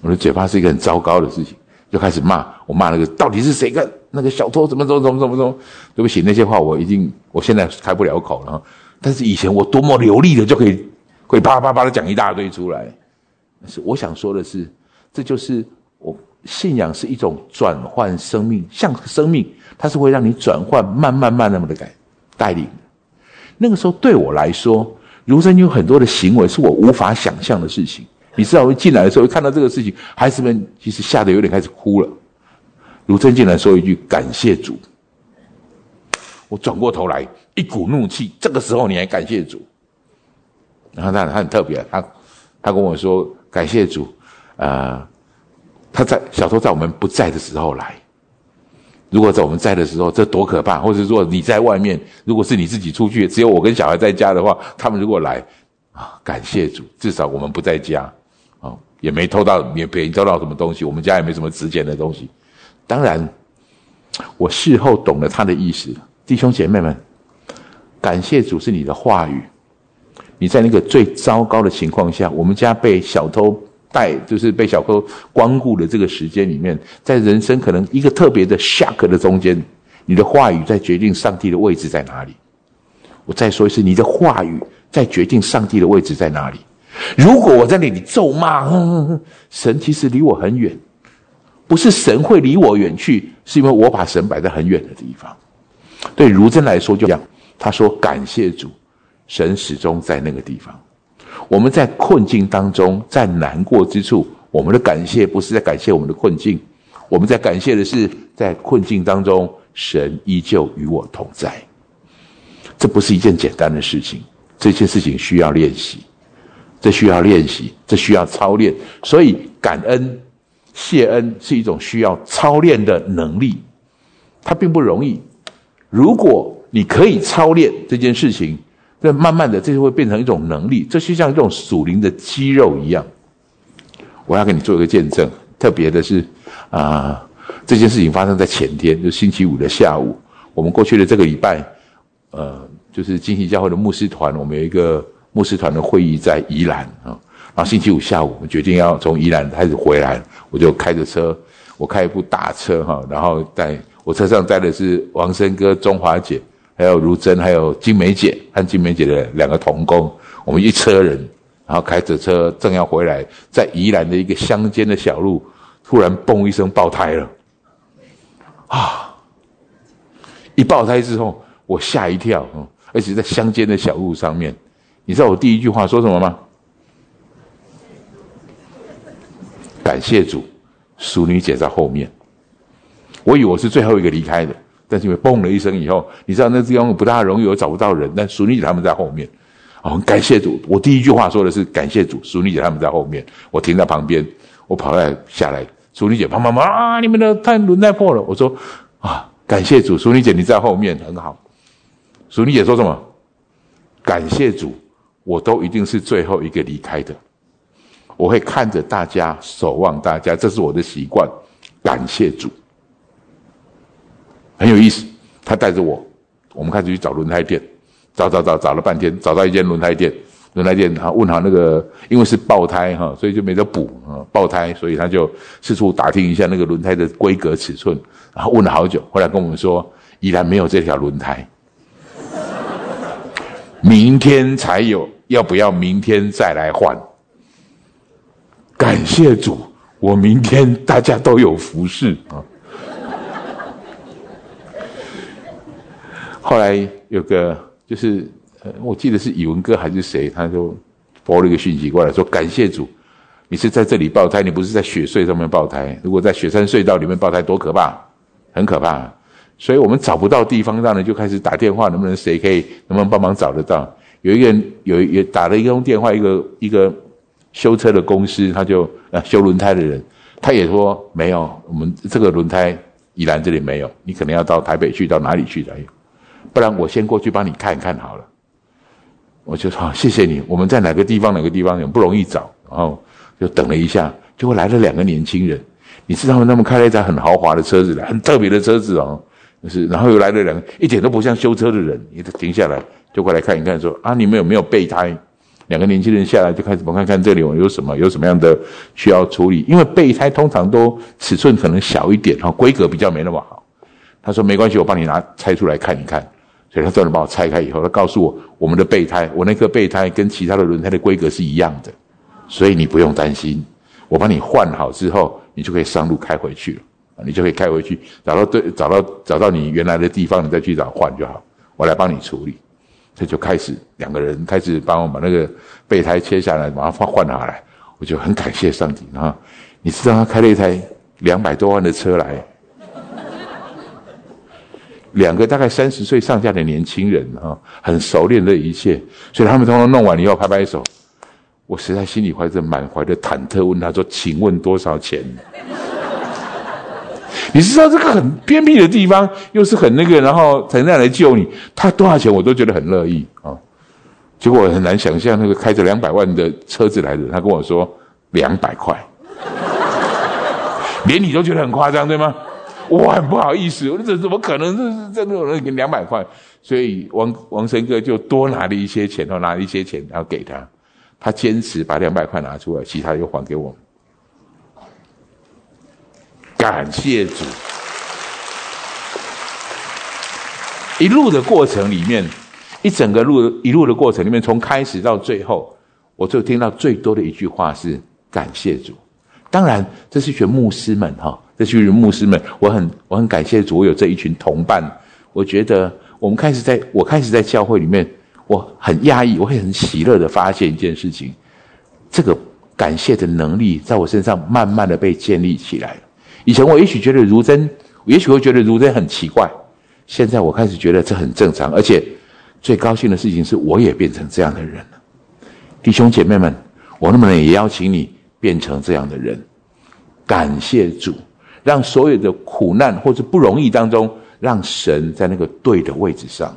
S3: 我的嘴巴是一个很糟糕的事情，就开始骂，我骂那个到底是谁干那个小偷怎么怎么怎么怎么怎么，对不起，那些话我已经我现在开不了口了。但是以前我多么流利的就可以，会啪啪啪的讲一大堆出来。但是我想说的是，这就是我信仰是一种转换生命，像生命，它是会让你转换，慢慢慢那么的改带领。那个时候对我来说，如真有很多的行为是我无法想象的事情。你知道，我进来的时候看到这个事情，孩子们其实吓得有点开始哭了。如真进来说一句感谢主，我转过头来。一股怒气，这个时候你还感谢主？然后他他很特别，他他跟我说感谢主，呃，他在小偷在我们不在的时候来。如果在我们在的时候，这多可怕！或者说你在外面，如果是你自己出去，只有我跟小孩在家的话，他们如果来啊，感谢主，至少我们不在家，啊，也没偷到，也别偷到什么东西，我们家也没什么值钱的东西。当然，我事后懂了他的意思，弟兄姐妹们。感谢主是你的话语，你在那个最糟糕的情况下，我们家被小偷带，就是被小偷光顾的这个时间里面，在人生可能一个特别的 shock 的中间，你的话语在决定上帝的位置在哪里。我再说一次，你的话语在决定上帝的位置在哪里。如果我在那里咒骂神，其实离我很远，不是神会离我远去，是因为我把神摆在很远的地方。对如真来说，就这样。他说：“感谢主，神始终在那个地方。我们在困境当中，在难过之处，我们的感谢不是在感谢我们的困境，我们在感谢的是，在困境当中，神依旧与我同在。这不是一件简单的事情，这件事情需要练习，这需要练习，这需要操练。所以，感恩、谢恩是一种需要操练的能力，它并不容易。如果你可以操练这件事情，那慢慢的，这就会变成一种能力，这就像一种属灵的肌肉一样。我要给你做一个见证，特别的是，啊，这件事情发生在前天，就星期五的下午。我们过去的这个礼拜，呃，就是金禧教会的牧师团，我们有一个牧师团的会议在宜兰啊。然后星期五下午，我们决定要从宜兰开始回来，我就开着车，我开一部大车哈，然后带我车上载的是王生哥、中华姐。还有如真，还有金梅姐和金梅姐的两个童工，我们一车人，然后开着车正要回来，在宜兰的一个乡间的小路，突然嘣一声爆胎了，啊！一爆胎之后，我吓一跳，而且在乡间的小路上面，你知道我第一句话说什么吗？感谢主，淑女姐在后面，我以为我是最后一个离开的。但是因为嘣了一声以后，你知道那地方不大容易，我找不到人。但淑女姐他们在后面，哦，感谢主！我第一句话说的是感谢主，淑女姐他们在后面，我停在旁边，我跑来下来，淑女姐砰砰砰啊！你们的胎轮胎破了，我说啊，感谢主，淑女姐你在后面很好。淑女姐说什么？感谢主，我都一定是最后一个离开的，我会看着大家，守望大家，这是我的习惯。感谢主。很有意思，他带着我，我们开始去找轮胎店，找找找找了半天，找到一间轮胎店，轮胎店，他问好那个，因为是爆胎哈，所以就没得补啊，爆胎，所以他就四处打听一下那个轮胎的规格尺寸，然后问了好久，后来跟我们说，依然没有这条轮胎，[LAUGHS] 明天才有，要不要明天再来换？感谢主，我明天大家都有服饰啊。后来有个就是，呃，我记得是宇文哥还是谁，他就发了一个讯息过来，说感谢主，你是在这里爆胎，你不是在雪隧上面爆胎。如果在雪山隧道里面爆胎，多可怕，很可怕。所以我们找不到地方，让人就开始打电话，能不能谁可以，能不能帮忙找得到？有一个人有也打了一通电话，一个一个修车的公司，他就啊修轮胎的人，他也说没有，我们这个轮胎宜兰这里没有，你可能要到台北去，到哪里去才有。不然我先过去帮你看一看好了，我就说谢谢你。我们在哪个地方？哪个地方很不容易找，然后就等了一下，结果来了两个年轻人。你知道吗？他们开了一台很豪华的车子，很特别的车子哦。就是，然后又来了两个一点都不像修车的人，你停下来就过来看一看，说啊，你们有没有备胎？两个年轻人下来就开始我看看这里有有什么，有什么样的需要处理。因为备胎通常都尺寸可能小一点，哈，规格比较没那么好。他说没关系，我帮你拿拆出来看一看。所以他专门把我拆开以后，他告诉我，我们的备胎，我那颗备胎跟其他的轮胎的规格是一样的，所以你不用担心。我帮你换好之后，你就可以上路开回去了，你就可以开回去，找到对，找到找到你原来的地方，你再去找换就好。我来帮你处理。这就开始两个人开始帮我把那个备胎切下来，马上换换下来。我就很感谢上帝啊！你知道他开了一台两百多万的车来。两个大概三十岁上下的年轻人啊，很熟练这一切，所以他们通通弄完以后拍拍手。我实在心里怀着满怀的忐忑，问他说：“请问多少钱？” [LAUGHS] 你知道这个很偏僻的地方，又是很那个，然后才那样来救你，他多少钱我都觉得很乐意啊。结果我很难想象，那个开着两百万的车子来的，他跟我说两百块，连你都觉得很夸张，对吗？我很不好意思，我说这怎么可能？这是这种人给两百块，所以王王生哥就多拿了一些钱，然后拿了一些钱，然后给他。他坚持把两百块拿出来，其他又还给我们。感谢主！一路的过程里面，一整个路一路的过程里面，从开始到最后，我就听到最多的一句话是感谢主。当然，这是群牧师们哈。这群牧师们，我很我很感谢主，我有这一群同伴。我觉得我们开始在我开始在教会里面，我很压抑，我会很喜乐的发现一件事情：这个感谢的能力在我身上慢慢的被建立起来。以前我也许觉得如真，也许会觉得如真很奇怪，现在我开始觉得这很正常，而且最高兴的事情是，我也变成这样的人了。弟兄姐妹们，我能不能也邀请你变成这样的人？感谢主。让所有的苦难或者不容易当中，让神在那个对的位置上。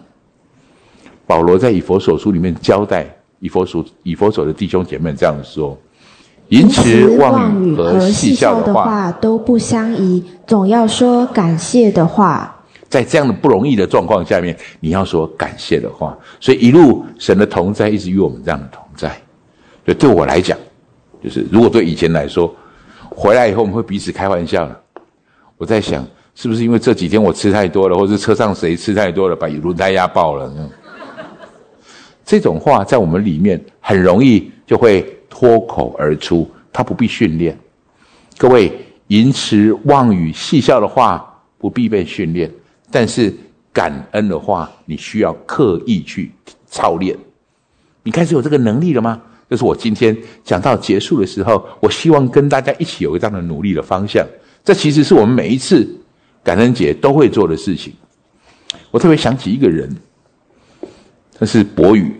S3: 保罗在以佛所书里面交代以佛所以佛所的弟兄姐妹这样说：
S4: 言辞妄语和戏笑的话都不相宜，总要说感谢的话。
S3: 在这样的不容易的状况下面，你要说感谢的话。所以一路神的同在一直与我们这样的同在。所以对我来讲，就是如果对以前来说，回来以后我们会彼此开玩笑了。我在想，是不是因为这几天我吃太多了，或者车上谁吃太多了，把轮胎压爆了？这种话在我们里面很容易就会脱口而出，他不必训练。各位，淫词妄语、戏笑的话不必被训练，但是感恩的话，你需要刻意去操练。你开始有这个能力了吗？就是我今天讲到结束的时候，我希望跟大家一起有这样的努力的方向。这其实是我们每一次感恩节都会做的事情。我特别想起一个人，他是博宇，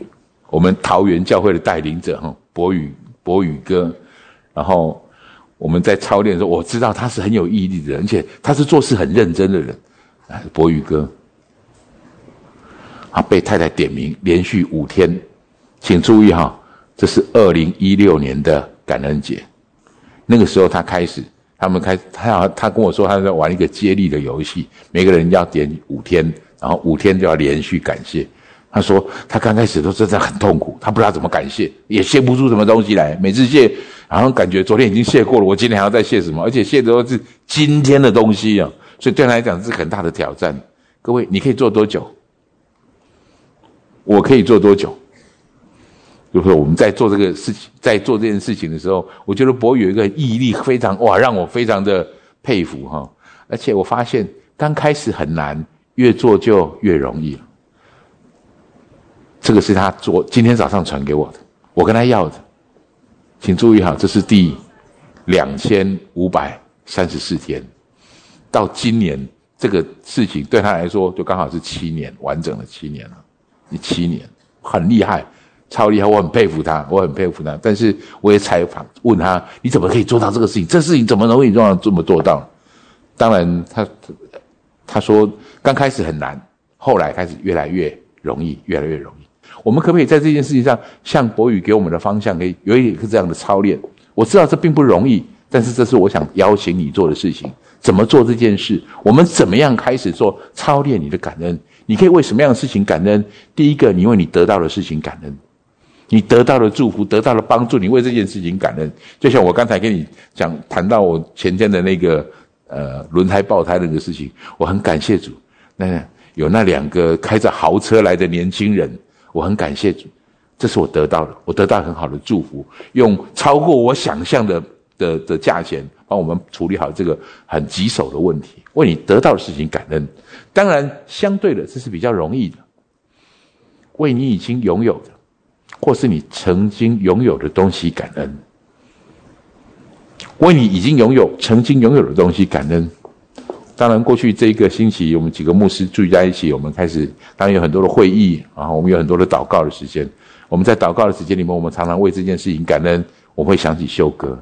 S3: 我们桃园教会的带领者哈，博宇博宇哥。然后我们在操练的时候，我知道他是很有毅力的人，而且他是做事很认真的人。哎，博宇哥，啊，被太太点名连续五天，请注意哈，这是二零一六年的感恩节，那个时候他开始。他们开，他好，他跟我说他在玩一个接力的游戏，每个人要点五天，然后五天就要连续感谢。他说他刚开始都真的很痛苦，他不知道怎么感谢，也谢不出什么东西来。每次谢，然后感觉昨天已经谢过了，我今天还要再谢什么？而且谢的都是今天的东西啊，所以对他来讲是很大的挑战。各位，你可以做多久？我可以做多久？就是我们在做这个事情，在做这件事情的时候，我觉得博宇有一个毅力非常哇，让我非常的佩服哈。而且我发现刚开始很难，越做就越容易。这个是他昨今天早上传给我的，我跟他要的，请注意哈，这是第两千五百三十四天，到今年这个事情对他来说就刚好是七年完整的七年了，你七年很厉害，超厉害，我很佩服他，我很佩服他。但是我也采访问他，你怎么可以做到这个事情？这事情怎么能为你做到这么做到？当然他他说刚开始很难，后来开始越来越容易，越来越容易。我们可不可以在这件事情上，像博宇给我们的方向，可以有一个这样的操练？我知道这并不容易，但是这是我想邀请你做的事情。怎么做这件事？我们怎么样开始做操练？你的感恩，你可以为什么样的事情感恩？第一个，你为你得到的事情感恩，你得到了祝福，得到了帮助，你为这件事情感恩。就像我刚才跟你讲谈到我前天的那个呃轮胎爆胎那个事情，我很感谢主，那有那两个开着豪车来的年轻人。我很感谢主，这是我得到的，我得到很好的祝福，用超过我想象的的的价钱帮我们处理好这个很棘手的问题。为你得到的事情感恩，当然相对的这是比较容易的。为你已经拥有的，或是你曾经拥有的东西感恩，为你已经拥有、曾经拥有的东西感恩。当然，过去这一个星期，我们几个牧师聚在一起，我们开始当然有很多的会议，然后我们有很多的祷告的时间。我们在祷告的时间里面，我们常常为这件事情感恩。我会想起秀哥，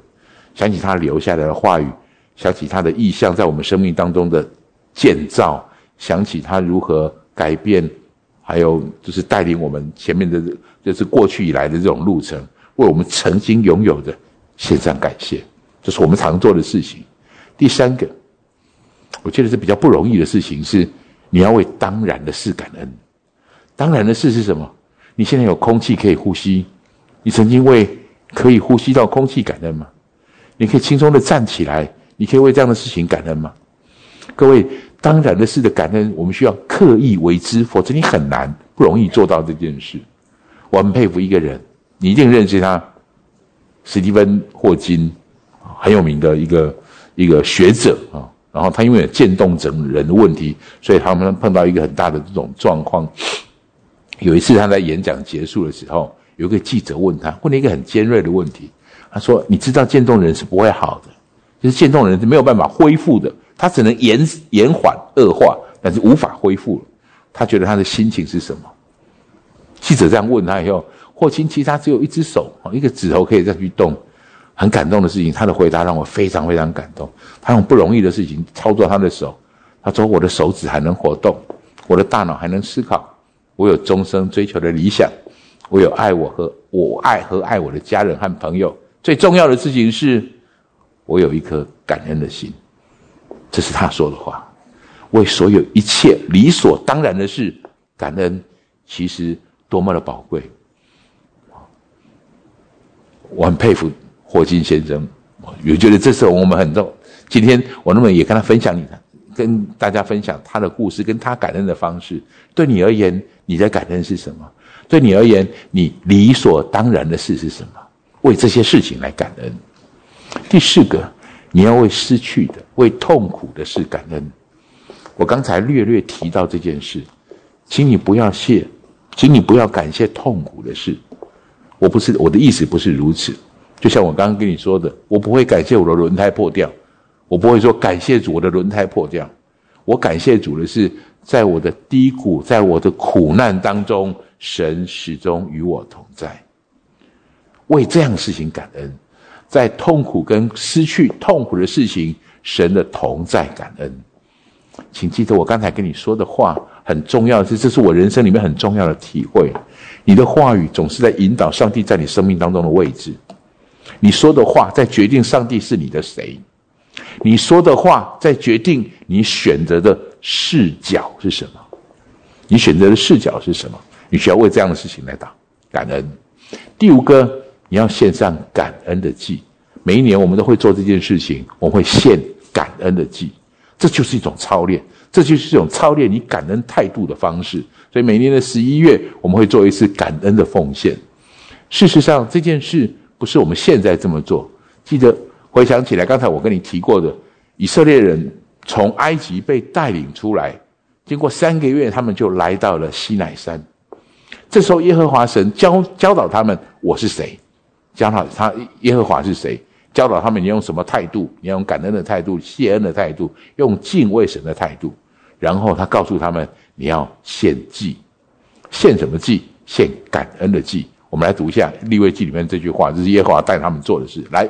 S3: 想起他留下来的话语，想起他的意向在我们生命当中的建造，想起他如何改变，还有就是带领我们前面的，就是过去以来的这种路程，为我们曾经拥有的献上感谢，这是我们常做的事情。第三个。我觉得是比较不容易的事情，是你要为当然的事感恩。当然的事是什么？你现在有空气可以呼吸，你曾经为可以呼吸到空气感恩吗？你可以轻松的站起来，你可以为这样的事情感恩吗？各位，当然的事的感恩，我们需要刻意为之，否则你很难不容易做到这件事。我很佩服一个人，你一定认识他，史蒂芬·霍金，很有名的一个一个学者啊。然后他因为有渐冻症人的问题，所以他们碰到一个很大的这种状况。有一次他在演讲结束的时候，有个记者问他，问了一个很尖锐的问题。他说：“你知道渐冻人是不会好的，就是渐冻人是没有办法恢复的，他只能延延缓恶化，但是无法恢复了。他觉得他的心情是什么？”记者这样问他以后，霍金其实他只有一只手，一个指头可以再去动。很感动的事情，他的回答让我非常非常感动。他用不容易的事情操作他的手，他说：“我的手指还能活动，我的大脑还能思考，我有终生追求的理想，我有爱我和我爱和爱我的家人和朋友。最重要的事情是，我有一颗感恩的心。”这是他说的话。为所有一切理所当然的事感恩，其实多么的宝贵。我很佩服。霍金先生，我觉得这是我们很重。今天我那么也跟他分享，你跟大家分享他的故事，跟他感恩的方式。对你而言，你的感恩是什么？对你而言，你理所当然的事是什么？为这些事情来感恩。第四个，你要为失去的、为痛苦的事感恩。我刚才略略提到这件事，请你不要谢，请你不要感谢痛苦的事。我不是我的意思，不是如此。就像我刚刚跟你说的，我不会感谢我的轮胎破掉，我不会说感谢主我的轮胎破掉，我感谢主的是，在我的低谷，在我的苦难当中，神始终与我同在。为这样的事情感恩，在痛苦跟失去痛苦的事情，神的同在感恩。请记得我刚才跟你说的话，很重要的是，这是我人生里面很重要的体会。你的话语总是在引导上帝在你生命当中的位置。你说的话在决定上帝是你的谁，你说的话在决定你选择的视角是什么，你选择的视角是什么？你需要为这样的事情来打感恩。第五个，你要献上感恩的祭。每一年我们都会做这件事情，我们会献感恩的祭，这就是一种操练，这就是一种操练你感恩态度的方式。所以每年的十一月，我们会做一次感恩的奉献。事实上，这件事不是我们现在这么做。记得回想起来，刚才我跟你提过的，以色列人从埃及被带领出来，经过三个月，他们就来到了西奈山。这时候，耶和华神教教导他们：“我是谁？”教导他耶和华是谁？教导他们你用什么态度？你要用感恩的态度、谢恩的态度、用敬畏神的态度。然后他告诉他们：“你要献祭，献什么祭？献感恩的祭。”我们来读一下《立位记》里面这句话，这是耶和华带他们做的事。来，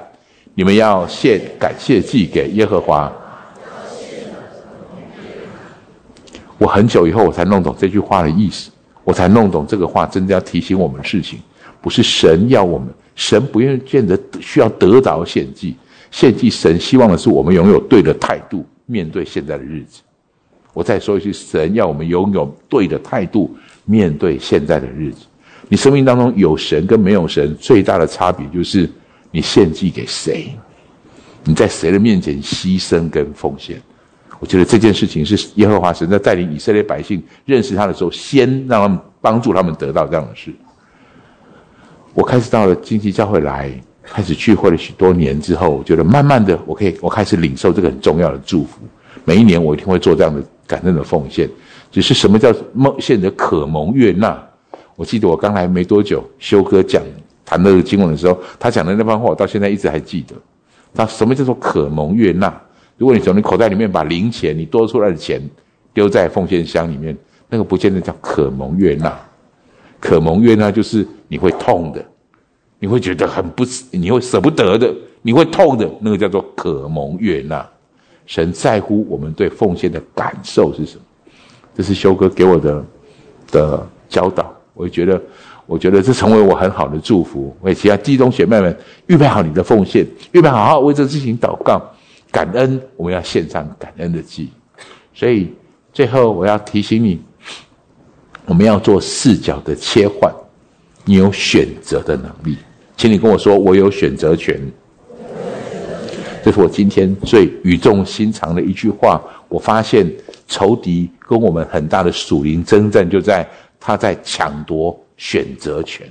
S3: 你们要献感谢祭给耶和华。我很久以后我才弄懂这句话的意思，我才弄懂这个话真的要提醒我们事情，不是神要我们，神不愿见得需要得着献祭，献祭神希望的是我们拥有对的态度面对现在的日子。我再说一句，神要我们拥有对的态度面对现在的日子。你生命当中有神跟没有神最大的差别，就是你献祭给谁，你在谁的面前牺牲跟奉献。我觉得这件事情是耶和华神在带领以色列百姓认识他的时候，先让他们帮助他们得到这样的事。我开始到了经济教会来，开始聚会了许多年之后，我觉得慢慢的，我可以我开始领受这个很重要的祝福。每一年我一定会做这样的感恩的奉献。只是什么叫蒙献的可蒙悦纳？我记得我刚来没多久，修哥讲谈那个经文的时候，他讲的那番话，我到现在一直还记得。他什么叫做可蒙悦纳？如果你从你口袋里面把零钱，你多出来的钱丢在奉献箱里面，那个不见得叫可蒙悦纳。可蒙悦纳就是你会痛的，你会觉得很不，你会舍不得的，你会痛的，那个叫做可蒙悦纳。神在乎我们对奉献的感受是什么？这是修哥给我的的教导。我觉得，我觉得这成为我很好的祝福。为其他弟兄姐妹们预备好你的奉献，预备好好为这事情祷告，感恩。我们要献上感恩的祭。所以最后我要提醒你，我们要做视角的切换。你有选择的能力，请你跟我说，我有选择权。这是我今天最语重心长的一句话。我发现仇敌跟我们很大的属灵征战就在。他在抢夺选择权，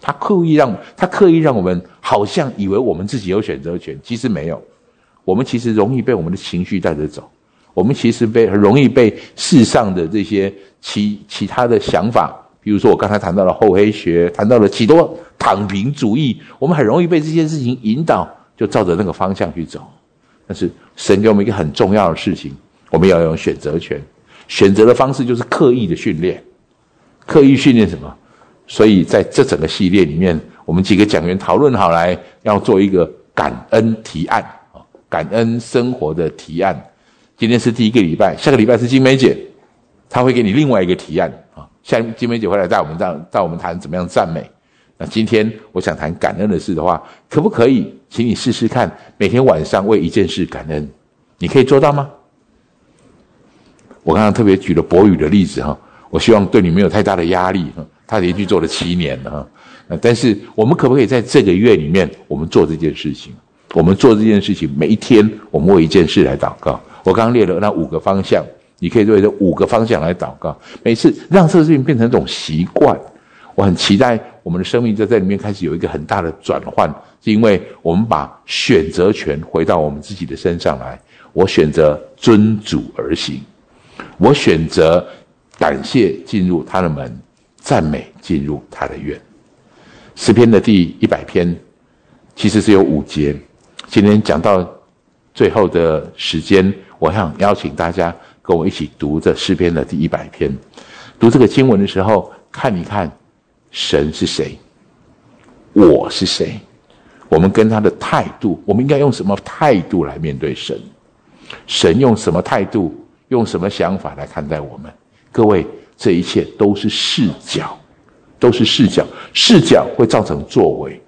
S3: 他刻意让他刻意让我们好像以为我们自己有选择权，其实没有。我们其实容易被我们的情绪带着走，我们其实被很容易被世上的这些其其他的想法，比如说我刚才谈到了厚黑学，谈到了许多躺平主义，我们很容易被这件事情引导，就照着那个方向去走。但是神给我们一个很重要的事情，我们要有选择权，选择的方式就是刻意的训练。刻意训练什么？所以在这整个系列里面，我们几个讲员讨论好来，要做一个感恩提案啊，感恩生活的提案。今天是第一个礼拜，下个礼拜是金梅姐，他会给你另外一个提案啊。像金梅姐会来带我们带带我们谈怎么样赞美。那今天我想谈感恩的事的话，可不可以，请你试试看，每天晚上为一件事感恩，你可以做到吗？我刚刚特别举了博宇的例子哈。我希望对你没有太大的压力哈他连续做了七年了哈，那但是我们可不可以在这个月里面，我们做这件事情？我们做这件事情，每一天我们为一件事来祷告。我刚刚列了那五个方向，你可以对这五个方向来祷告。每次让这个事情变成一种习惯，我很期待我们的生命在这里面开始有一个很大的转换，是因为我们把选择权回到我们自己的身上来。我选择遵主而行，我选择。感谢进入他的门，赞美进入他的院。诗篇的第一百篇其实是有五节。今天讲到最后的时间，我想邀请大家跟我一起读这诗篇的第一百篇。读这个经文的时候，看一看神是谁，我是谁，我们跟他的态度，我们应该用什么态度来面对神？神用什么态度，用什么想法来看待我们？各位，这一切都是视角，都是视角，视角会造成作为。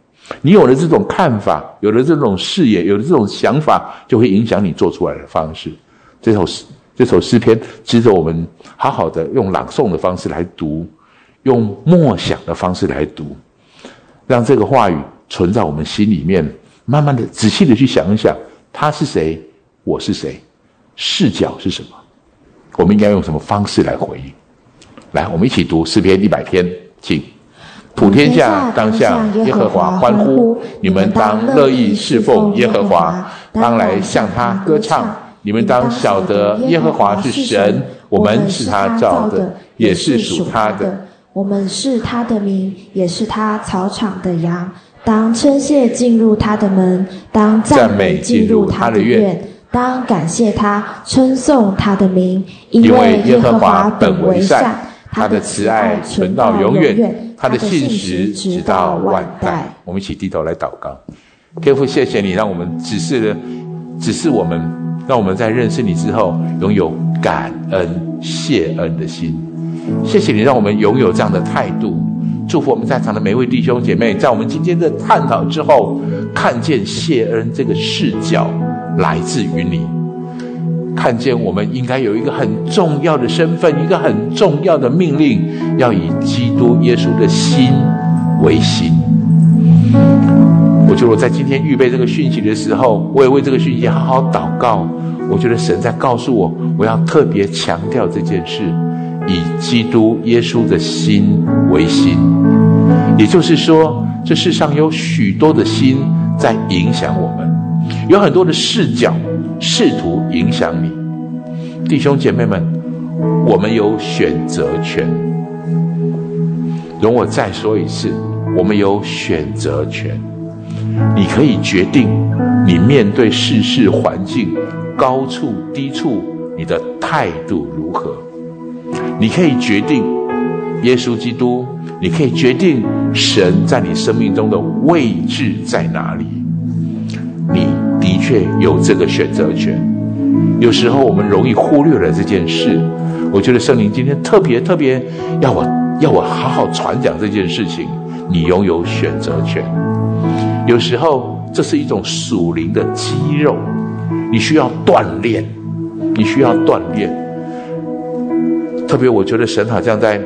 S3: 你有了这种看法，有了这种视野，有了这种想法，就会影响你做出来的方式。这首诗，这首诗篇，值得我们好好的用朗诵的方式来读，用默想的方式来读，让这个话语存在我们心里面，慢慢的、仔细的去想一想，他是谁，我是谁，视角是什么，我们应该用什么方式来回应？来，我们一起读诗篇一百篇，请。普天下当向耶和华欢呼，你们当乐意侍奉耶和华，当来向他歌唱。你们当晓得耶和华是神，我们是他造的，也是属他的。
S4: 我们是他的名，也是他草场的羊。当称谢进入他的门，当赞美进入他的院，当感谢他，称颂他的名，
S3: 因为耶和华本为善，他的慈爱存到永远。他的信实直到万代。我们一起低头来祷告，天父，谢谢你让我们只是，只是我们，让我们在认识你之后拥有感恩谢恩的心。谢谢你让我们拥有这样的态度。祝福我们在场的每位弟兄姐妹，在我们今天的探讨之后，看见谢恩这个视角来自于你。看见我们应该有一个很重要的身份，一个很重要的命令，要以基督耶稣的心为心。就我在今天预备这个讯息的时候，我也为这个讯息好好祷告。我觉得神在告诉我，我要特别强调这件事：以基督耶稣的心为心。也就是说，这世上有许多的心在影响我们，有很多的视角。试图影响你，弟兄姐妹们，我们有选择权。容我再说一次，我们有选择权。你可以决定你面对世事环境高处低处，你的态度如何。你可以决定耶稣基督，你可以决定神在你生命中的位置在哪里。你。的确有这个选择权，有时候我们容易忽略了这件事。我觉得圣灵今天特别特别要我要我好好传讲这件事情。你拥有选择权，有时候这是一种属灵的肌肉，你需要锻炼，你需要锻炼。特别我觉得神好像在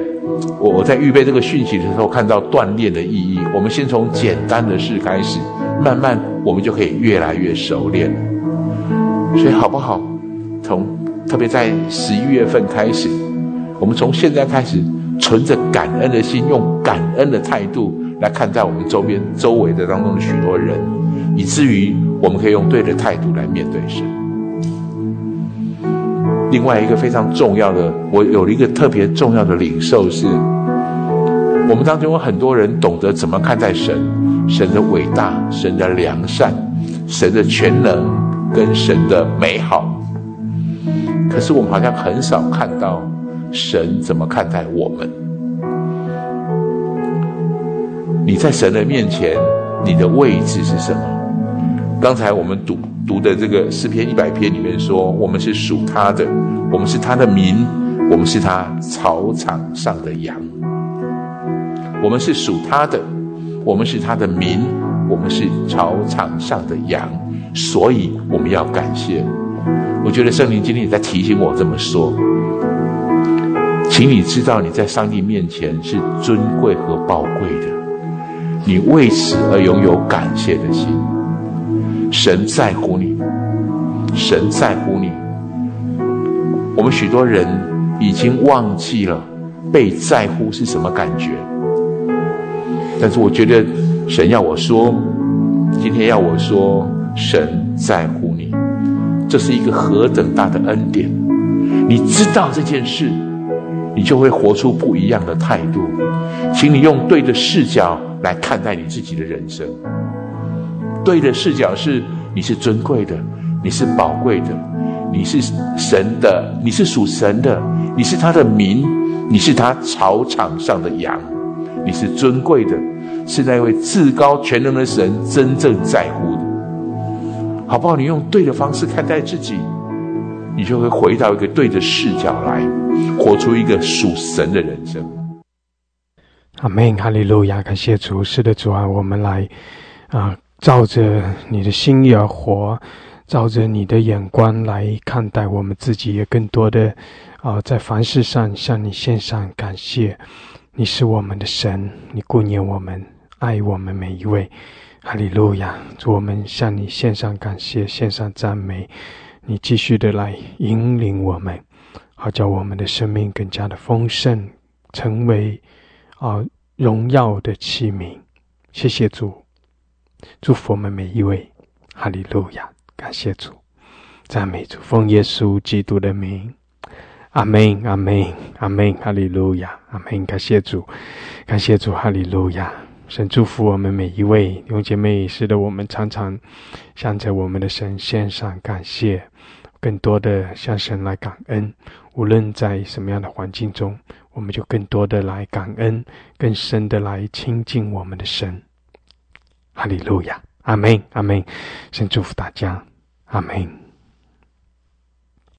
S3: 我我在预备这个讯息的时候，看到锻炼的意义。我们先从简单的事开始。慢慢，我们就可以越来越熟练。所以，好不好？从特别在十一月份开始，我们从现在开始，存着感恩的心，用感恩的态度来看待我们周边、周围的当中的许多人，以至于我们可以用对的态度来面对神。另外一个非常重要的，我有了一个特别重要的领受是。我们当中有很多人懂得怎么看待神，神的伟大，神的良善，神的全能跟神的美好。可是我们好像很少看到神怎么看待我们。你在神的面前，你的位置是什么？刚才我们读读的这个诗篇一百篇里面说，我们是属他的，我们是他的民，我们是他草场上的羊。我们是属他的，我们是他的民，我们是草场上的羊，所以我们要感谢。我觉得圣灵今天也在提醒我这么说，请你知道你在上帝面前是尊贵和宝贵的，你为此而拥有感谢的心。神在乎你，神在乎你。我们许多人已经忘记了被在乎是什么感觉。但是我觉得，神要我说，今天要我说，神在乎你，这是一个何等大的恩典！你知道这件事，你就会活出不一样的态度。请你用对的视角来看待你自己的人生。对的视角是，你是尊贵的，你是宝贵的，你是神的，你是属神的，你是他的民，你是他草场上的羊，你是尊贵的。是那位至高全能的神真正在乎的，好不好？你用对的方式看待自己，你就会回到一个对的视角来，活出一个属神的人生。
S1: 阿门，哈利路亚！感谢主，是的，主啊，我们来啊，照着你的心意而活，照着你的眼光来看待我们自己，也更多的啊，在凡事上向你献上感谢。你是我们的神，你顾念我们，爱我们每一位。哈利路亚！主，我们向你献上感谢，献上赞美。你继续的来引领我们，好叫我们的生命更加的丰盛，成为啊荣耀的器皿。谢谢主，祝福我们每一位。哈利路亚！感谢主，赞美主，奉耶稣基督的名。阿门，阿门，阿门。哈利路亚，阿门。感谢主，感谢主，哈利路亚。神祝福我们每一位弟兄姐妹，使得我们常常向着我们的神献上感谢，更多的向神来感恩。无论在什么样的环境中，我们就更多的来感恩，更深的来亲近我们的神。哈利路亚，阿门，阿门。先祝福大家，阿门。